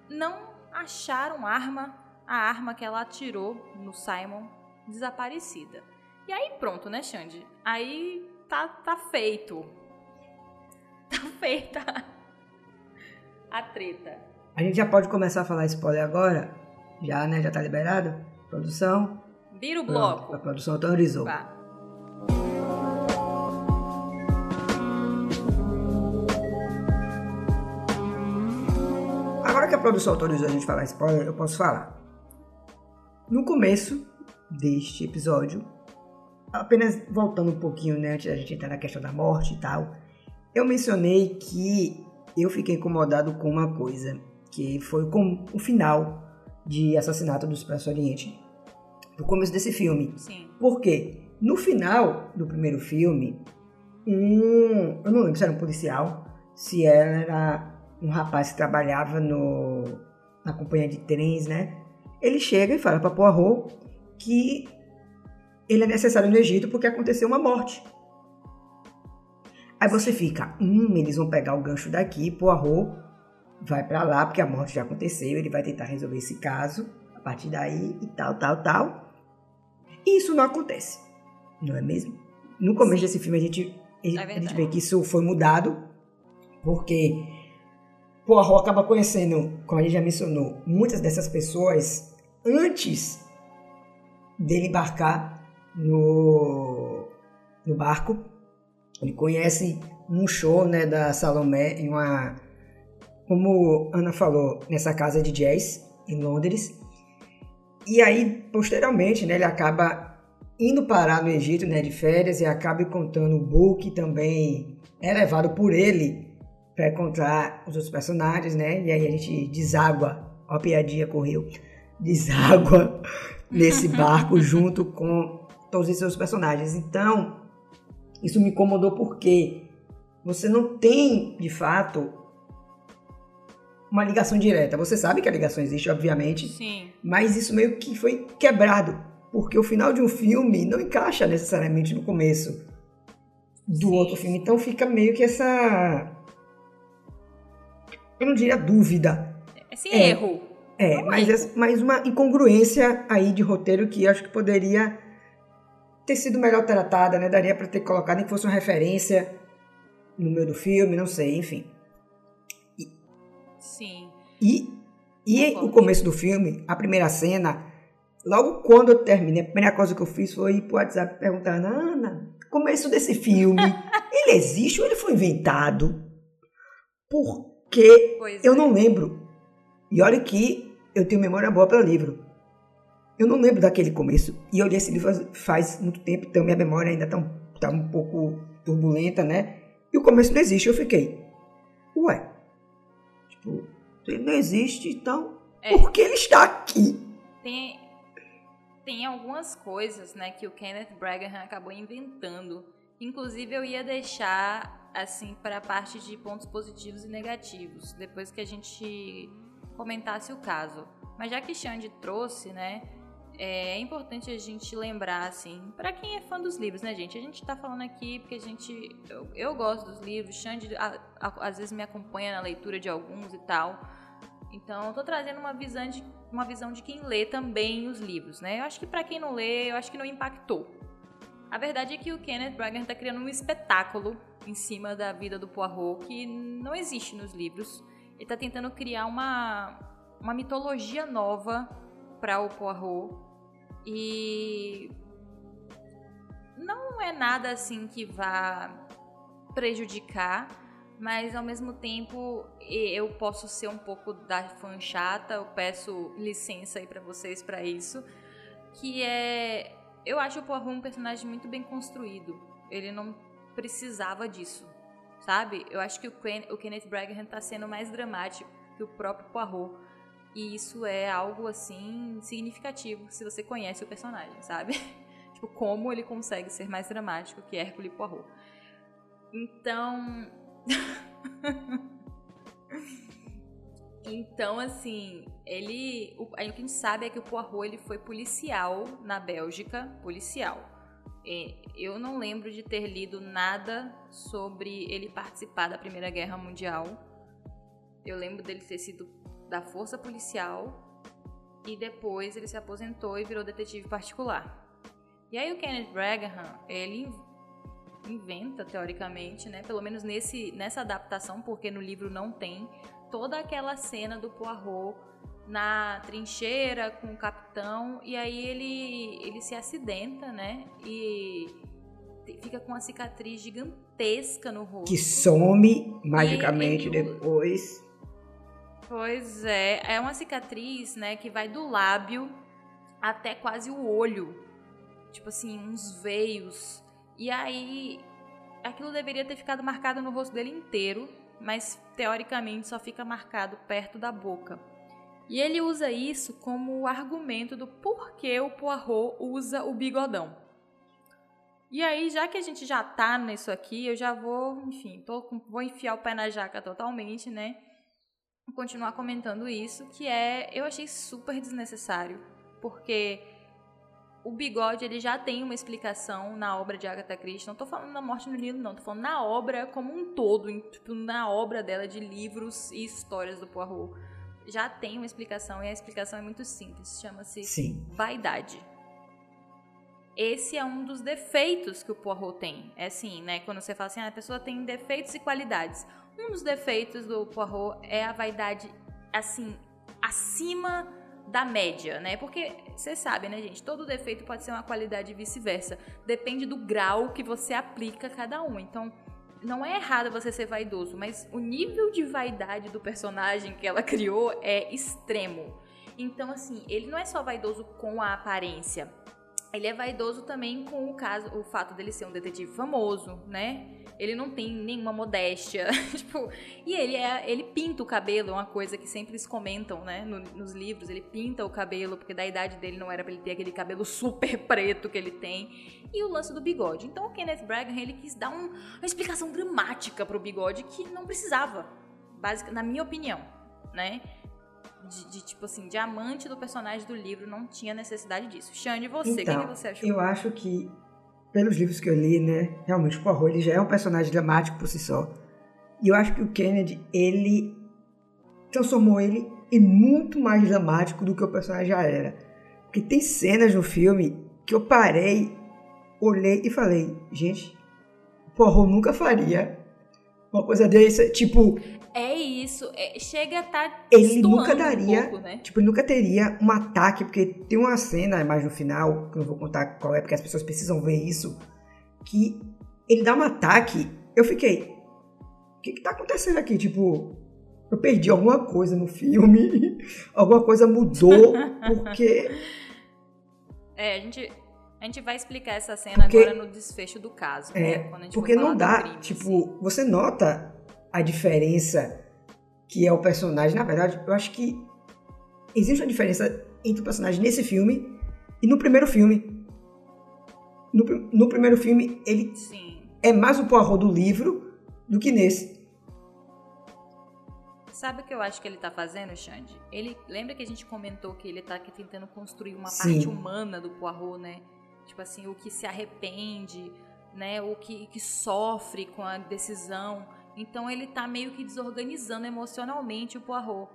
A: não acharam arma, a arma que ela atirou no Simon, desaparecida. E aí pronto, né, Xande? Aí tá, tá feito. <laughs> Tá feita a treta.
B: A gente já pode começar a falar spoiler agora? Já, né? Já tá liberado? Produção?
A: Vira o bloco.
B: Pronto, a produção autorizou.
A: Vá.
B: Agora que a produção autorizou a gente falar spoiler, eu posso falar. No começo deste episódio, apenas voltando um pouquinho, né, antes da gente entrar na questão da morte e tal, eu mencionei que eu fiquei incomodado com uma coisa, que foi com o final de Assassinato do Expresso Oriente, no começo desse filme.
A: Sim.
B: Por quê? No final do primeiro filme, um. Eu não lembro se era um policial, se era um rapaz que trabalhava no, na companhia de trens, né? Ele chega e fala para Poirot que ele é necessário no Egito porque aconteceu uma morte. Aí você fica, hum, eles vão pegar o gancho daqui, Poirot vai para lá porque a morte já aconteceu, ele vai tentar resolver esse caso a partir daí e tal, tal, tal. E isso não acontece, não é mesmo? No começo
A: Sim.
B: desse filme a gente, a gente vê que isso foi mudado porque Poirot acaba conhecendo, como a gente já mencionou, muitas dessas pessoas antes dele embarcar no, no barco. Ele conhece um show né, da Salomé em uma, como Ana falou, nessa casa de jazz em Londres. E aí, posteriormente, né, ele acaba indo parar no Egito né, de férias e acaba encontrando o Book também é levado por ele para encontrar os outros personagens, né? E aí a gente deságua, ó a piadinha correu, <laughs> deságua nesse barco <laughs> junto com todos esses seus personagens. Então, isso me incomodou porque você não tem, de fato, uma ligação direta. Você sabe que a ligação existe, obviamente,
A: Sim.
B: mas isso meio que foi quebrado, porque o final de um filme não encaixa necessariamente no começo do
A: Sim.
B: outro filme. Então fica meio que essa. Eu não diria dúvida.
A: Esse
B: É.
A: erro.
B: É, mas,
A: é.
B: mas uma incongruência aí de roteiro que acho que poderia ter sido melhor tratada, né? Daria pra ter colocado nem que fosse uma referência no meio do filme, não sei, enfim.
A: Sim.
B: E, e o começo do filme, a primeira cena, logo quando eu terminei, a primeira coisa que eu fiz foi ir pro WhatsApp perguntando, Ana, começo desse filme, <laughs> ele existe ou ele foi inventado? Porque
A: Pois
B: eu
A: é.
B: não lembro. E olha que eu tenho memória boa para livro. Eu não lembro daquele começo. E eu li esse livro faz, faz muito tempo, então minha memória ainda tá um, tá um pouco turbulenta, né? E o começo não existe. Eu fiquei, ué, tipo, ele não existe, então
A: É.
B: por que ele está aqui?
A: Tem, tem algumas coisas, né, que o Kenneth Branahan acabou inventando. Inclusive, eu ia deixar, assim, para a parte de pontos positivos e negativos, depois que a gente comentasse o caso. Mas já que Xande trouxe, né, é importante a gente lembrar, assim, para quem é fã dos livros, né, gente? A gente tá falando aqui porque a gente. Eu, eu gosto dos livros, Xande a- a- às vezes me acompanha na leitura de alguns e tal. Então, eu tô trazendo uma visão de, uma visão de quem lê também os livros, né? Eu acho que para quem não lê, eu acho que não impactou. A verdade é que o Kenneth Branagh tá criando um espetáculo em cima da vida do Poirot que não existe nos livros. Ele tá tentando criar uma, uma mitologia nova para o Poirot e não é nada assim que vá prejudicar, mas ao mesmo tempo eu posso ser um pouco da fã chata, eu peço licença aí pra vocês pra isso, que é eu acho o Poirot um personagem muito bem construído. Ele não precisava disso, sabe? Eu acho que o, Ken, o Kenneth Branagh tá sendo mais dramático que o próprio Poirot. E isso é algo assim significativo se você conhece o personagem, sabe? <laughs> tipo, como ele consegue ser mais dramático que Hercule Poirot. Então, <laughs> Então, assim, ele. O, aí o que a gente sabe é que o Poirot ele foi policial na Bélgica, policial. É, eu não lembro de ter lido nada sobre ele participar da Primeira Guerra Mundial. Eu lembro dele ter sido da força policial e depois ele se aposentou e virou detetive particular. E aí o Kenneth Branahan, ele inventa teoricamente, né? Pelo menos nesse nessa adaptação, porque no livro não tem toda aquela cena do Poirot na trincheira com o capitão e aí ele ele se acidenta, né? E fica com uma cicatriz gigantesca no rosto.
B: Que some magicamente ele... depois.
A: Pois é, é uma cicatriz, né, que vai do lábio até quase o olho. Tipo assim, uns veios. E aí aquilo deveria ter ficado marcado no rosto dele inteiro, mas teoricamente só fica marcado perto da boca. E ele usa isso como argumento do porquê o Poirot usa o bigodão. E aí, já que a gente já tá nisso aqui, eu já vou, enfim, tô vou enfiar o pé na jaca totalmente, né? Continuar comentando isso, que é, eu achei super desnecessário, porque o bigode ele já tem uma explicação na obra de Agatha Christie. Não tô falando na morte no Nilo, não. Tô falando na obra como um todo, tipo, na obra dela de livros e histórias do Poirot. Já tem uma explicação e a explicação é muito simples. Chama-se vaidade esse é um dos defeitos que o Poirot tem. É assim, né? Quando você fala assim, ah, a pessoa tem defeitos e qualidades. Um dos defeitos do Poirot é a vaidade, assim, acima da média, né? Porque você sabe, né, gente? Todo defeito pode ser uma qualidade e vice-versa. Depende do grau que você aplica cada um. Então, não é errado você ser vaidoso, mas o nível de vaidade do personagem que ela <laughs> criou é extremo. Então, assim, ele não é só vaidoso com a aparência ele é vaidoso também com o caso, o fato dele ser um detetive famoso, né? Ele não tem nenhuma modéstia, <laughs> tipo, e ele é, ele pinta o cabelo, é uma coisa que sempre eles comentam, né, no, nos livros, ele pinta o cabelo porque da idade dele não era para ele ter aquele cabelo super preto que ele tem, e o lance do bigode. Então o Kenneth Branagh, ele quis dar um, uma explicação dramática pro bigode que não precisava, básica, na minha opinião, né? De, de, tipo assim, diamante do personagem do livro, não tinha necessidade disso. Xande, você, então, o que, você achou?
B: Eu acho que, pelos livros que eu li, né, realmente o Poirot ele já é um personagem dramático por si só. E eu acho que o Kennedy, ele transformou ele em muito mais dramático do que o personagem já era. Porque tem cenas no filme que eu parei, olhei e falei, gente, o Poirot nunca faria uma coisa dessa, tipo,
A: é isso, é, chega a estar tá
B: Ele nunca daria, um pouco, né? tipo, ele nunca teria um ataque, porque tem uma cena mais no final, que eu não vou contar qual é, porque as pessoas precisam ver isso, que ele dá um ataque, eu fiquei, o que que tá acontecendo aqui? Tipo, eu perdi alguma coisa no filme, <laughs> alguma coisa mudou, <laughs> porque...
A: É, a gente, a gente vai explicar essa cena porque, agora no desfecho do caso,
B: é, né? porque não dá, crime, tipo, assim. você nota a diferença que é o personagem. Na verdade, eu acho que existe uma diferença entre o personagem nesse filme e no primeiro filme. No, no primeiro filme, ele
A: Sim.
B: é mais o Poirot do livro do que nesse.
A: Sabe o que eu acho que ele tá fazendo, Xande? Ele lembra que a gente comentou que ele tá aqui tentando construir uma
B: Sim.
A: parte humana do Poirot, né? Tipo assim, o que se arrepende, né? O que, que sofre com a decisão. Então ele tá meio que desorganizando emocionalmente o Poirot,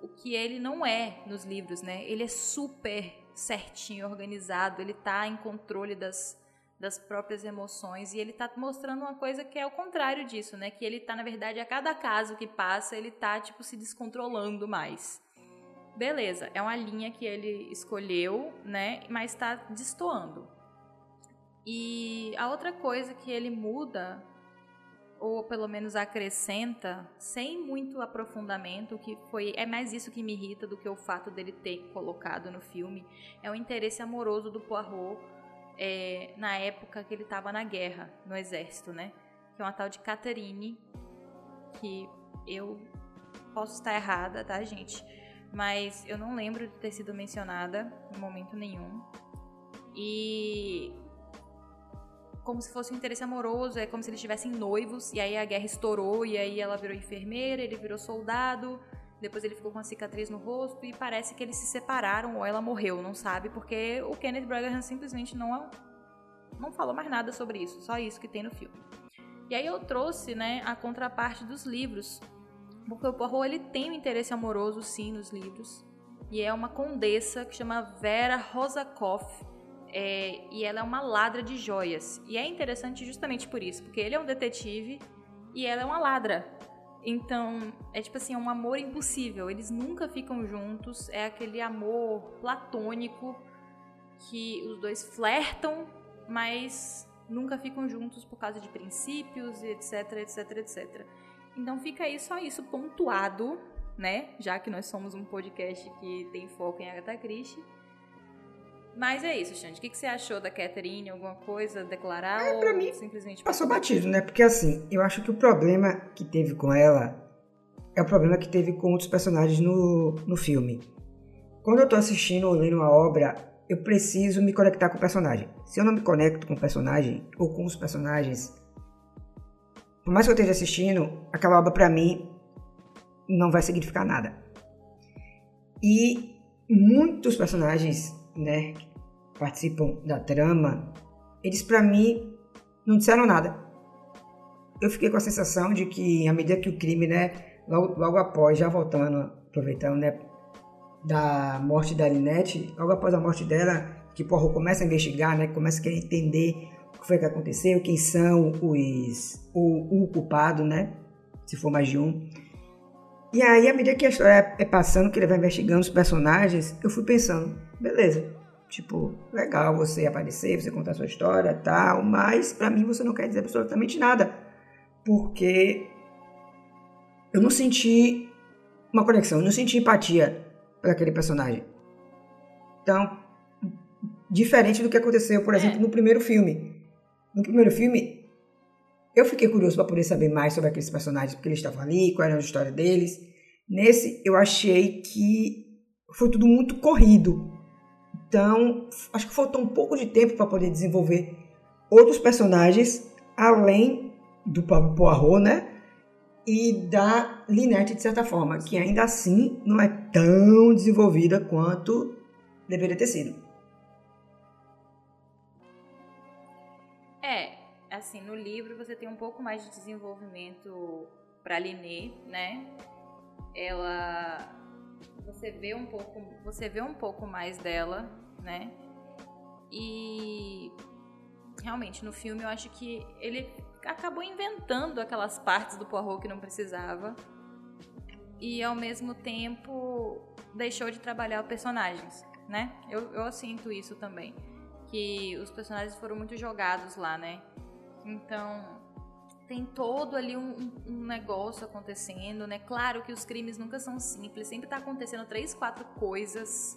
A: o que ele não é nos livros, né? Ele é super certinho, organizado, ele tá em controle das, das próprias emoções e ele tá mostrando uma coisa que é o contrário disso, né? Que ele tá, na verdade, a cada caso que passa, ele tá, tipo, se descontrolando mais. Beleza, é uma linha que ele escolheu, né? Mas tá destoando. E a outra coisa que ele muda ou pelo menos acrescenta, sem muito aprofundamento, que foi é mais isso que me irrita do que o fato dele ter colocado no filme, é o interesse amoroso do Poirot é, na época que ele estava na guerra, no exército, né? Que é uma tal de Catherine, que eu posso estar errada, tá, gente? Mas eu não lembro de ter sido mencionada em momento nenhum. E como se fosse um interesse amoroso, é como se eles estivessem noivos, e aí a guerra estourou, e aí ela virou enfermeira, ele virou soldado, depois ele ficou com uma cicatriz no rosto, e parece que eles se separaram, ou ela morreu, não sabe, porque o Kenneth Branagh simplesmente não, não falou mais nada sobre isso, só isso que tem no filme. E aí eu trouxe, né, a contraparte dos livros, porque o Poirot, ele tem um interesse amoroso, sim, nos livros, e é uma condessa que chama Vera Rosakoff, é, e ela é uma ladra de joias. E é interessante justamente por isso, porque ele é um detetive e ela é uma ladra. Então, é tipo assim, é um amor impossível. Eles nunca ficam juntos, é aquele amor platônico que os dois flertam, mas nunca ficam juntos por causa de princípios, etc, etc, etc. Então fica aí só isso pontuado, né? Já que nós somos um podcast que tem foco em Agatha Christie. Mas é isso, Xande. O que, você achou da Catherine? Alguma coisa a declarar?
B: É, pra mim, simplesmente passou batido, né? Porque assim, eu acho que o problema que teve com ela é o problema que teve com outros personagens no, no filme. Quando eu tô assistindo ou lendo uma obra, eu preciso me conectar com o personagem. Se eu não me conecto com o personagem ou com os personagens, por mais que eu esteja assistindo, aquela obra para mim não vai significar nada. E muitos personagens, né, que participam da trama, eles para mim não disseram nada. Eu fiquei com a sensação de que à medida que o crime, né, logo, logo após, já voltando, aproveitando, né, da morte da Linette, logo após a morte dela, que Poirot começa a investigar, né, começa a querer entender que foi que aconteceu, quem são os o, o culpado, né, se for mais de um. E aí, à medida que a história é passando, que ele vai investigando os personagens, eu fui pensando, beleza, tipo, legal você aparecer, você contar sua história tal, mas para mim você não quer dizer absolutamente nada, porque eu não senti uma conexão, eu não senti empatia por aquele personagem. Então, diferente do que aconteceu, por exemplo, é. no primeiro filme. No primeiro filme, eu fiquei curioso para poder saber mais sobre aqueles personagens, porque eles estavam ali, qual era a história deles. Nesse, eu achei que foi tudo muito corrido. Então, acho que faltou um pouco de tempo para poder desenvolver outros personagens, além do próprio Poirot, né? E da Lynette, de certa forma, que ainda assim não é tão desenvolvida quanto deveria ter sido.
A: É, assim, no livro você tem um pouco mais de desenvolvimento para Liné, né? Ela você vê um pouco, você vê um pouco mais dela, né? E realmente no filme eu acho que ele acabou inventando aquelas partes do Poirot que não precisava e ao mesmo tempo deixou de trabalhar os personagens, né? Eu, eu sinto isso também, que os personagens foram muito jogados lá, né? Então tem todo ali um, um, negócio acontecendo, né? Claro que os crimes nunca são simples, sempre tá acontecendo três, quatro coisas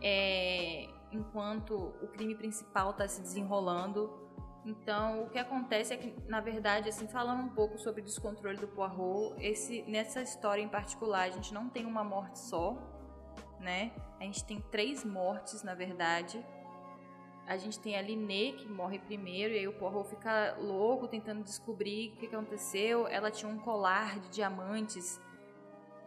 A: é, enquanto o crime principal tá se desenrolando. Então, o que acontece é que, na verdade, assim, falando um pouco sobre o descontrole do Poirot, esse, nessa história em particular, a gente não tem uma morte só, né? A gente tem três mortes, na verdade. A gente tem a Liné, que morre primeiro, e aí o Poirot fica louco tentando descobrir o que aconteceu. Ela tinha um colar de diamantes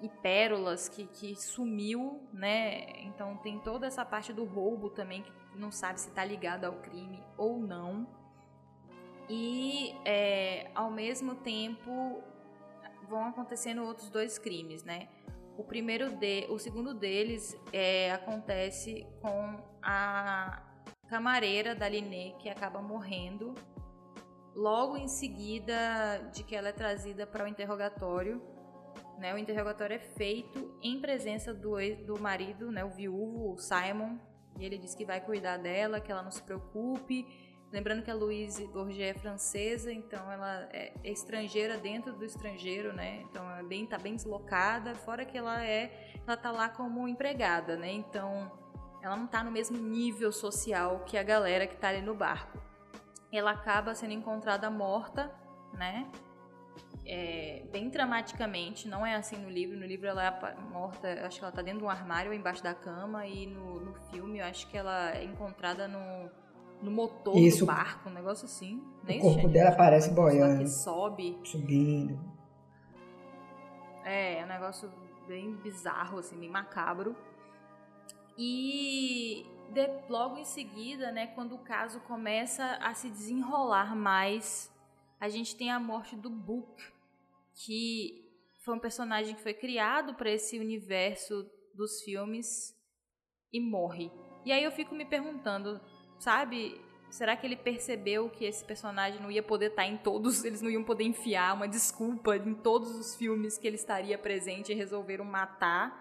A: e pérolas que, que sumiu, né? Então tem toda essa parte do roubo também, que não sabe se está ligado ao crime ou não. E é, ao mesmo tempo vão acontecendo outros dois crimes, né? O primeiro de, o segundo deles é, acontece com a camareira da Liné que acaba morrendo logo em seguida de que ela é trazida para o interrogatório. Né? O interrogatório é feito em presença do, do marido, né? o viúvo, o Simon, e ele diz que vai cuidar dela, que ela não se preocupe. Lembrando que a Louise Bourget é francesa, então ela é estrangeira dentro do estrangeiro, né? Então ela é bem, tá bem deslocada, fora que ela é, ela tá lá como empregada, né? Então ela não está no mesmo nível social que a galera que está ali no barco. Ela acaba sendo encontrada morta, né? É, bem dramaticamente, não é assim no livro. No livro ela é morta, acho que ela está dentro de um armário ou embaixo da cama, e no, no filme eu acho que ela é encontrada no, no motor Isso. do barco, um negócio assim.
B: O corpo dela parece boiando.
A: Que sobe.
B: Subindo.
A: É, é um negócio bem bizarro, assim, bem macabro. E de, logo em seguida, né, quando o caso começa a se desenrolar mais, a gente tem a morte do Book, que foi um personagem que foi criado para esse universo dos filmes e morre. E aí eu fico me perguntando, sabe? Será que ele percebeu que esse personagem não ia poder estar em todos, <laughs> eles não iam poder enfiar uma desculpa em todos os filmes que ele estaria presente e resolveram matar,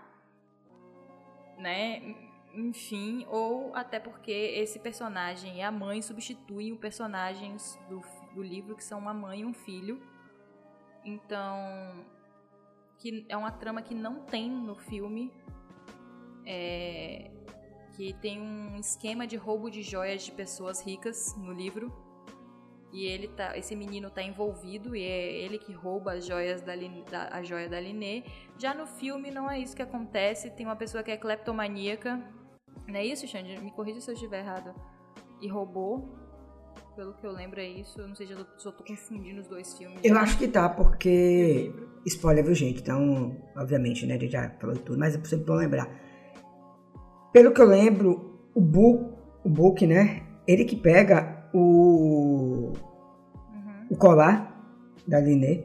A: né? Enfim, ou até porque esse personagem e a mãe substituem personagens do, do livro, que são uma mãe e um filho. Então, que é uma trama que não tem no filme. É, que tem um esquema de roubo de joias de pessoas ricas no livro. E ele tá, esse menino tá envolvido e é ele que rouba as joias da, da, a joia da Liné. Já no filme não é isso que acontece, tem uma pessoa que é cleptomaníaca. Não é isso, Xande? Me corrija se eu estiver errado. E roubou. Pelo que eu lembro é isso. Eu não sei se eu só tô confundindo os dois filmes.
B: Eu acho que tá, porque. Spoiler, viu, gente? Então, obviamente, né? A gente já falou tudo, mas é sempre bom lembrar pelo que eu lembro, o Book, o Book né? Ele que pega o, uhum. o colar da Liné.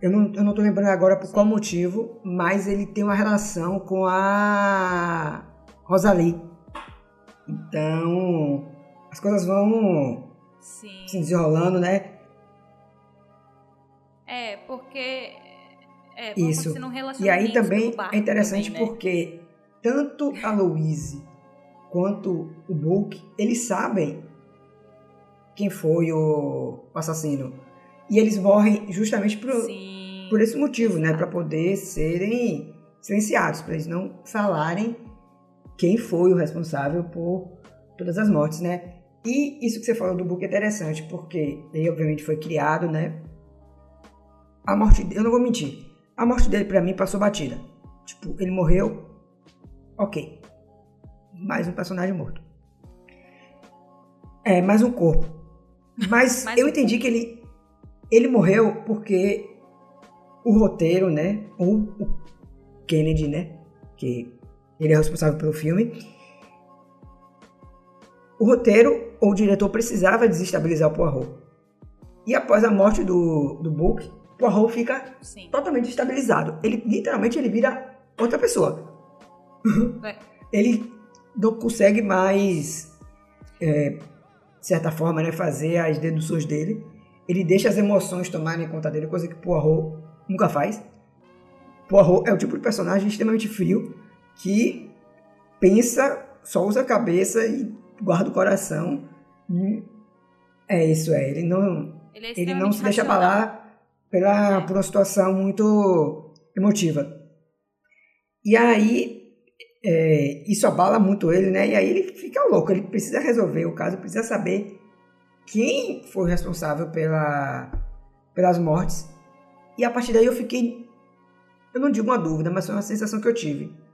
B: Eu não, eu não tô lembrando agora por qual motivo, mas ele tem uma relação com a Rosalie. Então, as coisas vão Sim. se desenrolando, né?
A: É, porque. É,
B: Isso. E aí também é interessante também, né? porque tanto a Louise quanto o Book, eles sabem quem foi o assassino. E eles morrem justamente por, por esse motivo, né? Para poder serem silenciados, para eles não falarem quem foi o responsável por todas as mortes, né? E isso que você falou do Book é interessante, porque ele obviamente foi criado, né? A morte, eu não vou mentir, a morte dele para mim passou batida. Tipo, ele morreu, Ok. Mais um personagem morto. É, mais um corpo. Mas eu entendi que ele, ele morreu porque o roteiro, né? Ou o Kennedy, né? Que ele é responsável pelo filme. O roteiro ou o diretor precisava desestabilizar o Poirot. E após a morte do, do Book, Poirot fica Sim. totalmente estabilizado. Ele literalmente ele vira outra pessoa. É. Ele não consegue mais, é, de certa forma, né, fazer as deduções dele. Ele deixa as emoções tomarem conta dele, coisa que Poirot nunca faz. Poirot é o tipo de personagem extremamente frio que pensa, só usa a cabeça e guarda o coração. É isso, é. Ele não, ele, é ele não se deixa abalar pela, é. por uma situação muito emotiva. E aí é, isso abala muito ele, né? E aí ele fica louco, ele precisa resolver o caso, precisa saber quem foi responsável pela, pelas mortes. E a partir daí eu fiquei, eu não digo uma dúvida, mas foi uma sensação que eu tive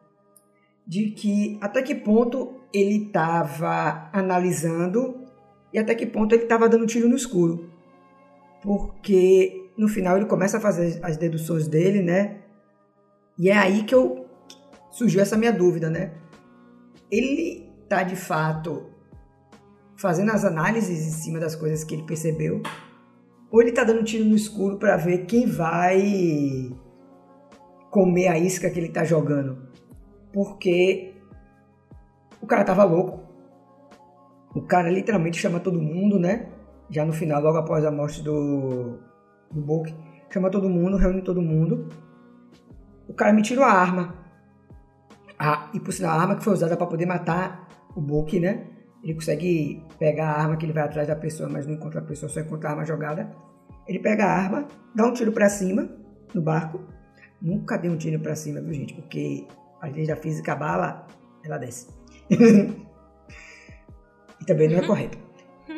B: de que até que ponto ele estava analisando e até que ponto ele estava dando tiro no escuro. Porque no final ele começa a fazer as deduções dele, né? E é aí que eu surgiu essa minha dúvida, né? Ele tá de fato fazendo as análises em cima das coisas que ele percebeu, ou ele tá dando tiro no escuro para ver quem vai comer a isca que ele tá jogando? Porque o cara tava louco. O cara literalmente chama todo mundo, né? Já no final, logo após a morte do, do Book, chama todo mundo, reúne todo mundo. O cara me tira a arma. Ah, e por sinal, a arma que foi usada para poder matar o Book, né? Ele consegue pegar a arma que ele vai atrás da pessoa, mas não encontra a pessoa, só encontra a arma jogada. Ele pega a arma, dá um tiro para cima no barco. Nunca dei um tiro para cima, viu, gente? Porque a lei da física, a bala, ela desce. <laughs> e também não é correto.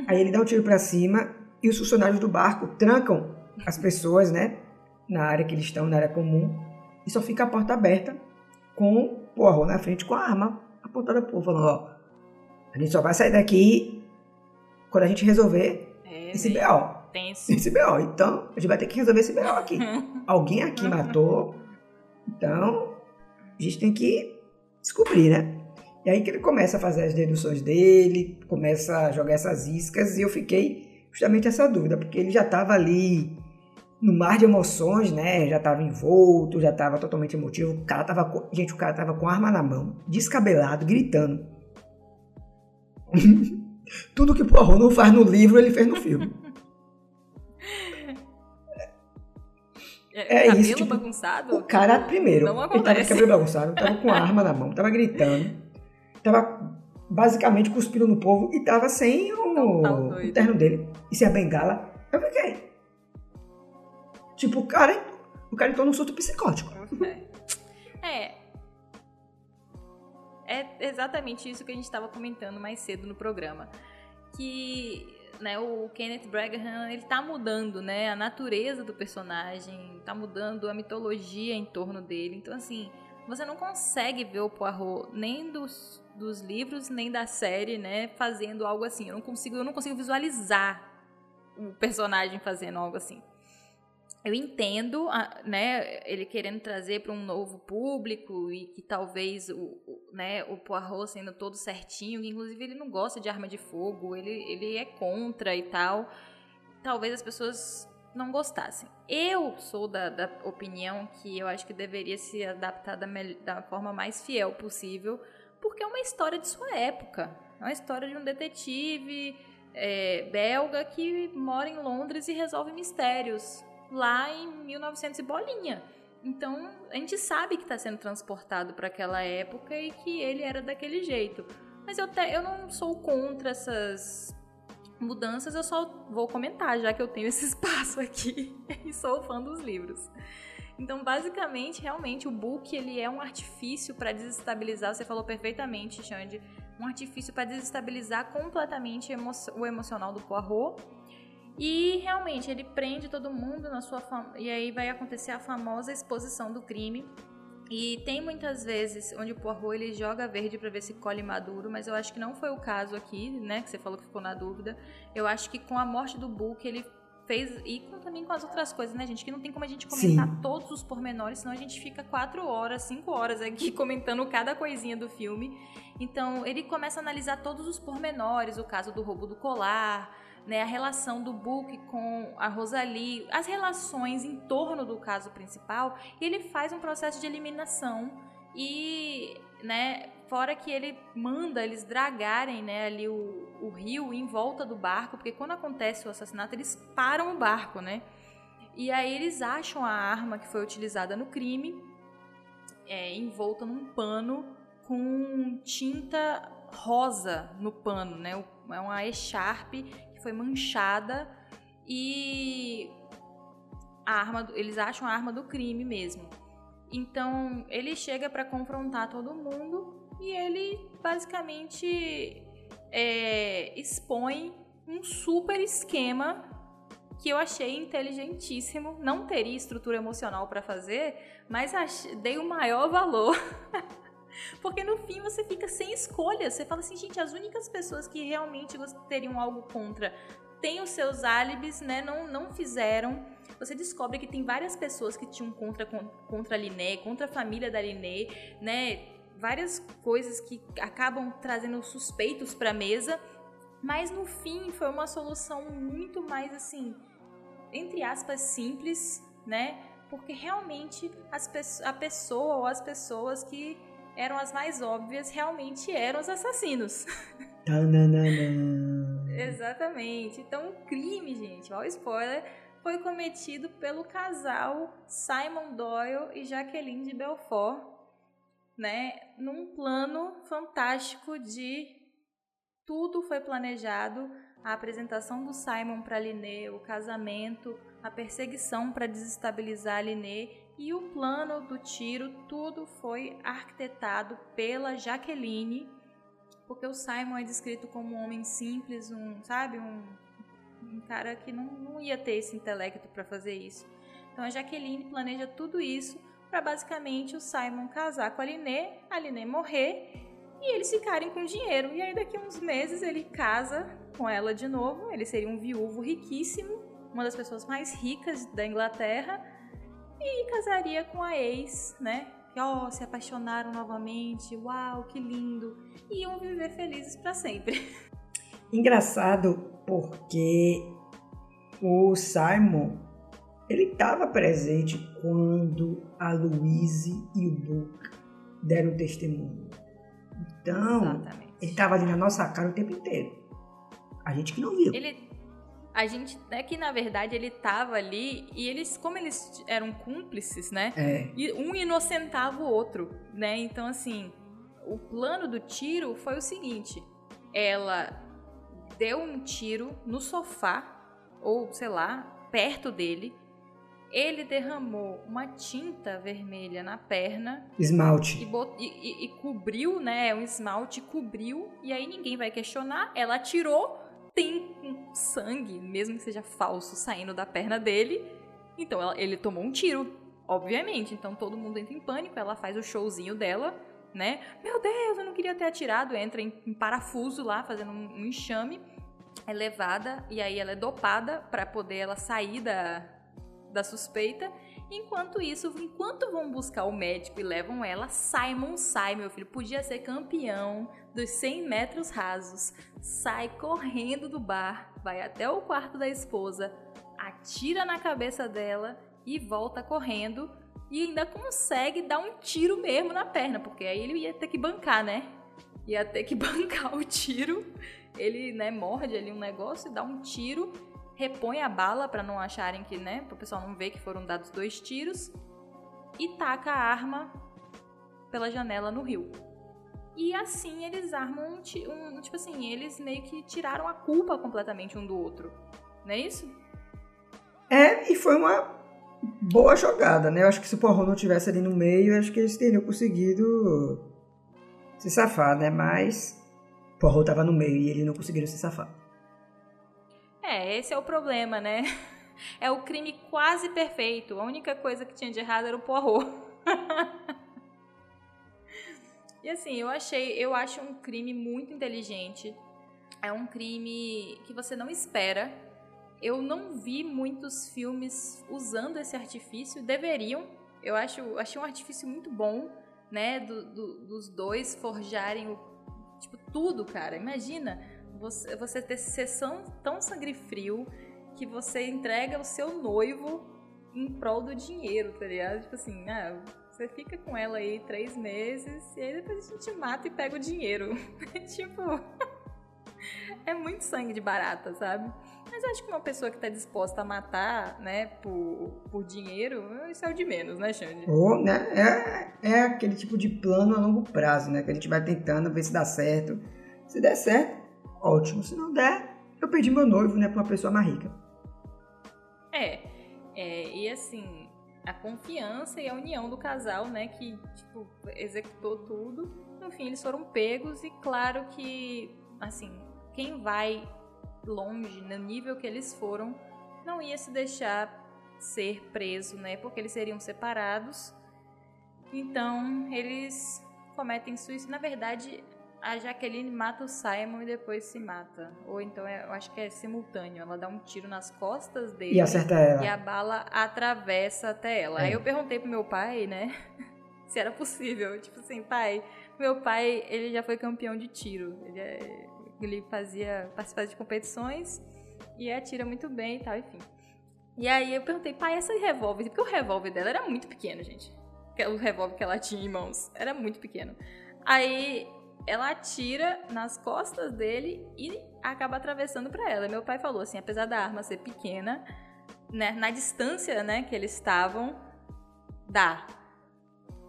B: Aí ele dá um tiro para cima e os funcionários do barco trancam as pessoas, né? Na área que eles estão, na área comum. E só fica a porta aberta com Poirot na frente com a arma apontada pro falando, ó, a gente só vai sair daqui quando a gente resolver é, esse BO. Tenso. Esse BO. Então, a gente vai ter que resolver esse BO aqui. <laughs> Alguém aqui matou, então a gente tem que descobrir, né? E aí que ele começa a fazer as deduções dele, começa a jogar essas iscas, e eu fiquei justamente essa dúvida, porque ele já estava ali no mar de emoções, né? Já tava envolto, já tava totalmente emotivo. O cara tava. Com... Gente, o cara tava com arma na mão, descabelado, gritando. <laughs> Tudo que Poirot não faz no livro, ele fez no filme.
A: É, é isso. Tipo, bagunçado?
B: O cara, primeiro, não ele tava cabelo bagunçado, tava com arma na mão, tava gritando, tava basicamente cuspindo no povo e tava sem o, tá o terno dele e sem a bengala. Eu fiquei. Tipo, o cara, o cara entrou num surto psicótico.
A: É. é. É exatamente isso que a gente estava comentando mais cedo no programa. Que né, o Kenneth Braghan, ele tá mudando, né, a natureza do personagem, tá mudando a mitologia em torno dele. Então, assim, você não consegue ver o Poirot nem dos, dos livros, nem da série, né, fazendo algo assim. Eu não consigo, eu não consigo visualizar o personagem fazendo algo assim eu entendo, né, ele querendo trazer para um novo público e que talvez o, né, o Poirot sendo todo certinho, inclusive ele não gosta de arma de fogo, ele, ele é contra e tal, talvez as pessoas não gostassem. Eu sou da, da opinião que eu acho que deveria se adaptar da, da forma mais fiel possível, porque é uma história de sua época, é uma história de um detetive é, belga que mora em Londres e resolve mistérios lá em 1900 e bolinha. Então, a gente sabe que está sendo transportado para aquela época e que ele era daquele jeito. Mas eu, te, eu não sou contra essas mudanças, eu só vou comentar, já que eu tenho <laughs> esse espaço aqui <laughs> e sou fã dos livros. Então, basicamente, realmente, o book ele é um artifício para desestabilizar, você falou perfeitamente, Xande, um artifício para desestabilizar completamente o emocional do Poirot e realmente ele prende todo mundo na sua fam... e aí vai acontecer a famosa exposição do crime. E tem muitas vezes onde o Poirot ele joga verde para ver se colhe maduro, mas eu acho que não foi o caso aqui, né? Que você falou que ficou na dúvida. Eu acho que com a morte do Book ele fez e com, também com as outras coisas, né, gente? Que não tem como a gente comentar Sim. todos os pormenores, senão a gente fica quatro horas, cinco horas aqui <laughs> comentando cada coisinha do filme. Então ele começa a analisar todos os pormenores, o caso do roubo do colar, né, a relação do Book com a Rosalie, as relações em torno do caso principal, e ele faz um processo de eliminação e, né, fora que ele manda eles dragarem, né, ali o, o rio em volta do barco, porque quando acontece o assassinato, eles param o barco, né? E aí eles acham a arma que foi utilizada no crime, é, envolta num pano com tinta rosa no pano, né? É uma echarpe foi manchada e a arma, eles acham a arma do crime mesmo. Então ele chega para confrontar todo mundo e ele basicamente é, expõe um super esquema que eu achei inteligentíssimo. Não teria estrutura emocional para fazer, mas achei, dei o maior valor <laughs> Porque no fim você fica sem escolha. Você fala assim, gente, as únicas pessoas que realmente teriam algo contra têm os seus álibis, né? Não, não fizeram. Você descobre que tem várias pessoas que tinham contra, contra a Liné, contra a família da Liné, né? Várias coisas que acabam trazendo suspeitos para a mesa. Mas no fim foi uma solução muito mais assim, entre aspas, simples, né? Porque realmente as, a pessoa ou as pessoas que eram as mais óbvias, realmente eram os assassinos. <laughs> Exatamente. Então, o crime, gente, ó, spoiler, foi cometido pelo casal Simon Doyle e Jacqueline de Belfort, né, num plano fantástico de tudo foi planejado, a apresentação do Simon para Liné, o casamento, a perseguição para desestabilizar Liné e o plano do tiro, tudo foi arquitetado pela Jaqueline, porque o Simon é descrito como um homem simples, um, sabe, um, um cara que não, não ia ter esse intelecto para fazer isso. Então a Jaqueline planeja tudo isso para basicamente o Simon casar com a Liné, a Liné morrer e eles ficarem com dinheiro. E aí daqui a uns meses ele casa com ela de novo, ele seria um viúvo riquíssimo, uma das pessoas mais ricas da Inglaterra e casaria com a ex, né? Que oh, se apaixonaram novamente, uau, que lindo, e iam viver felizes para sempre. <laughs>
B: Engraçado porque o Simon ele estava presente quando a Louise e o Book deram testemunho. Então, Exatamente. ele estava ali na nossa cara o tempo inteiro. A gente que não viu.
A: Ele. A gente. É que na verdade ele tava ali e eles, como eles eram cúmplices, né?
B: É.
A: E um inocentava o outro, né? Então, assim, o plano do tiro foi o seguinte: ela deu um tiro no sofá, ou sei lá, perto dele. Ele derramou uma tinta vermelha na perna
B: Esmalte.
A: e, bot- e- e- e cobriu, né? Um esmalte cobriu, e aí ninguém vai questionar. Ela atirou, tem sangue, mesmo que seja falso, saindo da perna dele. Então ela- ele tomou um tiro, obviamente. Então todo mundo entra em pânico, ela faz o showzinho dela, né? Meu Deus, eu não queria ter atirado. Entra em, em parafuso lá, fazendo um, um enxame. É levada, e aí ela é dopada pra poder ela sair da, da suspeita. Enquanto isso, enquanto vão buscar o médico e levam ela, Simon sai, meu filho. Podia ser campeão dos 100 metros rasos. Sai correndo do bar, vai até o quarto da esposa, atira na cabeça dela e volta correndo. E ainda consegue dar um tiro mesmo na perna, porque aí ele ia ter que bancar, né? Ia ter que <laughs> bancar o tiro. Ele, né, morde ali um negócio e dá um tiro repõe a bala pra não acharem que, né, pro pessoal não ver que foram dados dois tiros e taca a arma pela janela no rio. E assim eles armam um, um- tipo assim, eles meio que tiraram a culpa completamente um do outro. Não é isso?
B: É, e foi uma boa jogada, né? Eu acho que se o Poirot não tivesse ali no meio, acho que eles teriam conseguido se safar, né? Mas o Poirot tava no meio e eles não conseguiram se safar.
A: É, esse é o problema, né? <laughs> É o crime quase perfeito. A única coisa que tinha de errado era o Poirot. <laughs> e assim, eu achei, eu acho um crime muito inteligente. É um crime que você não espera. Eu não vi muitos filmes usando esse artifício, deveriam. Eu acho, achei um artifício muito bom, né? do- do- dos dois forjarem o, tipo, tudo, cara. Imagina você, você ter sessão tão sangue frio que você entrega o seu noivo em prol do dinheiro, tá ligado? Tipo assim, ah, você fica com ela aí três meses e aí depois a gente mata e pega o dinheiro. <laughs> tipo, <laughs> é muito sangue de barata, sabe? Mas eu acho que uma pessoa que tá disposta a matar, né, por, por dinheiro, isso é o de menos, né, Xande?
B: Ou, né? É, é aquele tipo de plano a longo prazo, né? Que a gente vai tentando ver se dá certo. Se der certo, ótimo. Se não der, eu perdi meu noivo, né? Pra uma pessoa mais rica.
A: É, é, e assim, a confiança e a união do casal, né, que, tipo, executou tudo. No fim, eles foram pegos e claro que, assim, quem vai longe, no nível que eles foram, não ia se deixar ser preso, né, porque eles seriam separados. Então, eles cometem suicídio. Na verdade, a Jaqueline mata o Simon e depois se mata. Ou então, é- eu acho que é simultâneo. Ela dá um tiro nas costas dele.
B: E acerta ela.
A: E a bala atravessa até ela.
B: É.
A: Aí eu perguntei pro meu pai, né? <laughs> Se era possível. Tipo assim, pai, meu pai, ele já foi campeão de tiro. Ele, é- ele fazia, participava de competições e atira muito bem e tal, enfim. E aí eu perguntei, pai, essa revólver, porque o revólver dela era muito pequeno, gente. O revólver que ela tinha em mãos era muito pequeno. Aí ela atira nas costas dele e acaba atravessando pra ela. Meu pai falou assim, apesar da arma ser pequena, né, na distância, né, que eles estavam, dá.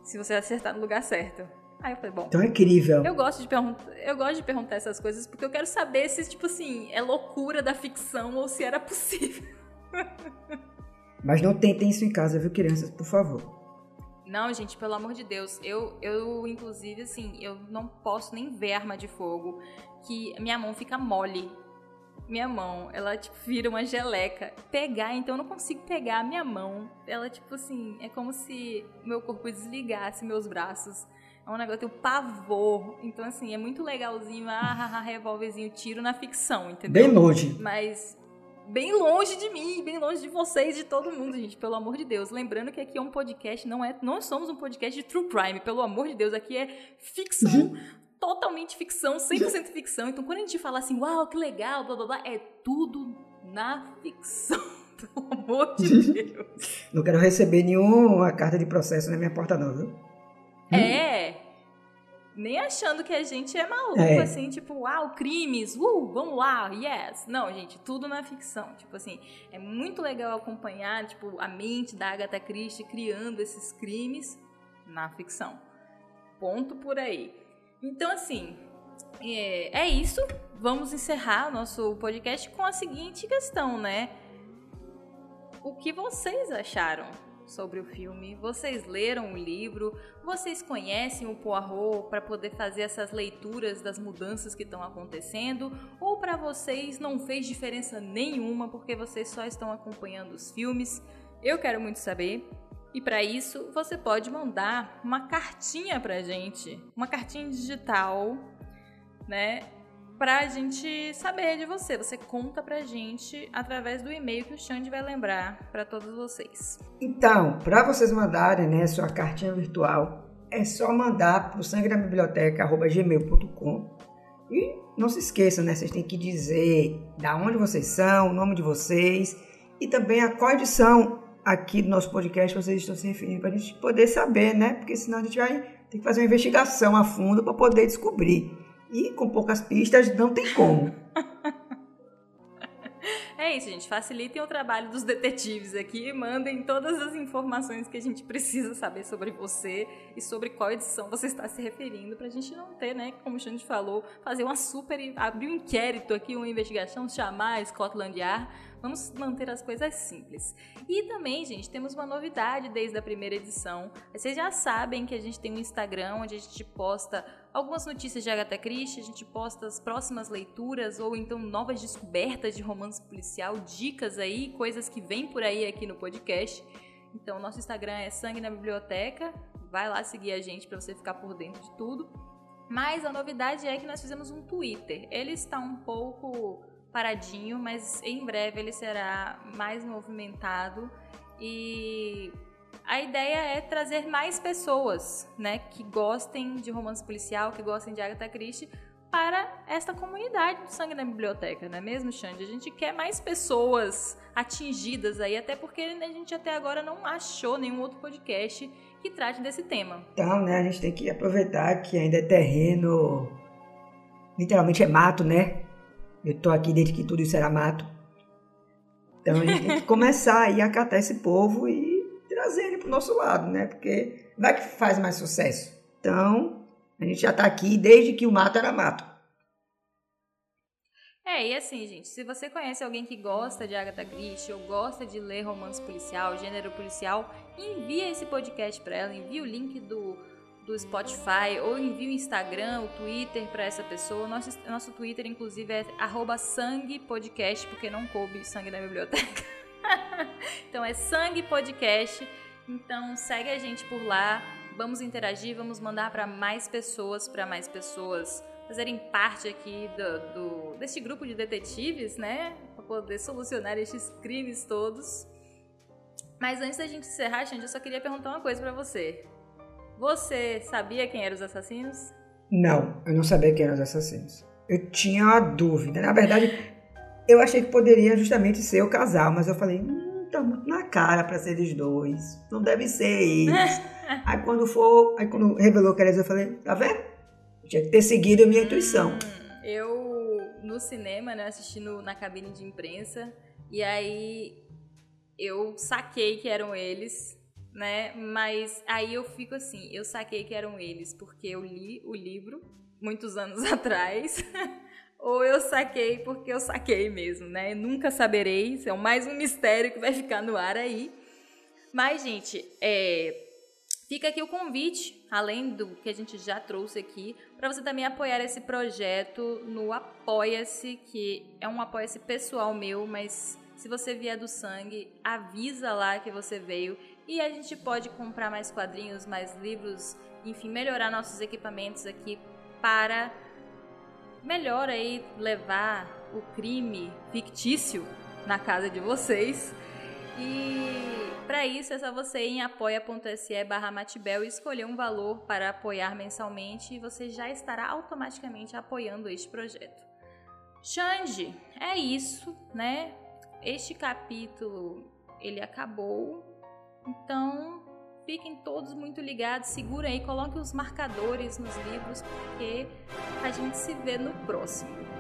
A: Se você acertar no lugar certo. Aí eu falei, bom,
B: Então é incrível.
A: eu gosto de perguntar, eu gosto de perguntar essas coisas porque eu quero saber se tipo assim, é loucura da ficção ou se era possível. <laughs>
B: Mas não tentem isso em casa, viu, crianças? Por favor.
A: Não, gente, pelo amor de Deus. Eu, eu inclusive, assim, eu não posso nem ver arma de fogo. Que minha mão fica mole. Minha mão, ela, tipo, vira uma geleca. Pegar, então eu não consigo pegar a minha mão. Ela, tipo assim, é como se meu corpo desligasse meus braços. É um negócio, eu tenho pavor. Então, assim, é muito legalzinho. Ah, revólverzinho, tiro na ficção, entendeu?
B: Bem longe.
A: Mas bem longe de mim, bem longe de vocês, de todo mundo, gente, pelo amor de Deus. Lembrando que aqui é um podcast, não é, não somos um podcast de true crime, pelo amor de Deus, aqui é ficção, totalmente ficção, 100% ficção. Então quando a gente fala assim, uau, que legal, blá blá blá, é tudo na ficção. <laughs> Pelo amor de Deus.
B: Não quero receber nenhuma carta de processo na minha porta, não, viu?
A: É. nem achando que a gente é maluco, é. assim, tipo, uau, crimes, uh, vamos lá, yes. Não, gente, tudo na ficção. Tipo assim, é muito legal acompanhar, tipo, a mente da Agatha Christie criando esses crimes na ficção. Ponto por aí. Então, assim, é, é isso. Vamos encerrar nosso podcast com a seguinte questão, né? O que vocês acharam sobre o filme? Vocês leram o livro? Vocês conhecem o Poirot para poder fazer essas leituras das mudanças que estão acontecendo? Ou para vocês não fez diferença nenhuma porque vocês só estão acompanhando os filmes? Eu quero muito saber. E para isso, você pode mandar uma cartinha pra gente, uma cartinha digital, né? Pra gente saber de você. Você conta pra gente através do e-mail que o Xande vai lembrar para todos vocês.
B: Então, para vocês mandarem, né, sua cartinha virtual, é só mandar pro sangrenabiblioteca@gmail.com. E não se esqueçam, né, vocês têm que dizer da onde vocês são, o nome de vocês e também a qual edição aqui do nosso podcast vocês estão se referindo para a gente poder saber, né? Porque senão a gente vai ter que fazer uma investigação a fundo para poder descobrir. E com poucas pistas não tem como. <laughs>
A: É isso, gente. Facilitem o trabalho dos detetives aqui. Mandem todas as informações que a gente precisa saber sobre você e sobre qual edição você está se referindo, para a gente não ter, né, como o Xande falou, fazer uma super. abrir um inquérito aqui, uma investigação, chamar a Scotland Yard Vamos manter as coisas simples. E também, gente, temos uma novidade desde a primeira edição. Vocês já sabem que a gente tem um Instagram onde a gente posta algumas notícias de Agatha Christie, a gente posta as próximas leituras ou então novas descobertas de romance policial, dicas aí, coisas que vêm por aí aqui no podcast. Então, nosso Instagram é Sangue na Biblioteca. Vai lá seguir a gente para você ficar por dentro de tudo. Mas a novidade é que nós fizemos um Twitter. Ele está um pouco paradinho, mas em breve ele será mais movimentado e a ideia é trazer mais pessoas, né, que gostem de romance policial, que gostem de Agatha Christie para esta comunidade do Sangue na Biblioteca, não é mesmo, Xande? A gente quer mais pessoas atingidas aí, até porque a gente até agora não achou nenhum outro podcast que trate desse tema.
B: Então, né, a gente tem que aproveitar que ainda é terreno, literalmente é mato, né? Eu tô aqui desde que tudo isso era mato. Então a gente tem que <laughs> começar aí a catar esse povo e trazer ele pro nosso lado, né? Porque vai que faz mais sucesso. Então, a gente já tá aqui desde que o mato era mato.
A: É, e assim, gente, se você conhece alguém que gosta de Agatha Christie ou gosta de ler romance policial, gênero policial, envia esse podcast para ela, envia o link do do Spotify ou envie o Instagram, o Twitter para essa pessoa. Nosso, nosso Twitter, inclusive, é sanguepodcast, porque não coube sangue na biblioteca. <laughs> <laughs> então é sangue podcast. Então segue a gente por lá. Vamos interagir, vamos mandar para mais pessoas, para mais pessoas fazerem parte aqui do, do, deste grupo de detetives, né? Para poder solucionar estes crimes todos. Mas antes da gente encerrar, gente, eu só queria perguntar uma coisa para você. Você sabia quem eram os assassinos?
B: Não, eu não sabia quem eram os assassinos. Eu tinha uma dúvida. Na verdade, eu achei que poderia justamente ser o casal, mas eu falei, hum, tá muito na cara para ser eles dois. Não deve ser eles. <laughs> aí quando for, aí quando revelou que era eles, eu falei, tá vendo? Eu tinha que ter seguido a minha intuição. Hum,
A: eu, no cinema, né, assistindo na cabine de imprensa, e aí eu saquei que eram eles né? Mas aí eu fico assim, eu saquei que eram eles porque eu li o livro muitos anos <laughs> atrás. Ou eu saquei porque eu saquei mesmo, né? Nunca saberei, isso é mais um mistério que vai ficar no ar aí. Mas, gente, é, fica aqui o convite, além do que a gente já trouxe aqui, para você também apoiar esse projeto no Apoia-se, que é um apoia-se pessoal meu, mas se você vier do sangue, avisa lá que você veio e a gente pode comprar mais quadrinhos, mais livros, enfim, melhorar nossos equipamentos aqui para melhor aí levar o crime fictício na casa de vocês. E para isso é só você ir em apoia.se barra Matibel e escolher um valor para apoiar mensalmente e você já estará automaticamente apoiando este projeto. Xande, é isso, né? Este capítulo ele acabou então, fiquem todos muito ligados, segurem aí, coloquem os marcadores nos livros, porque a gente se vê no próximo.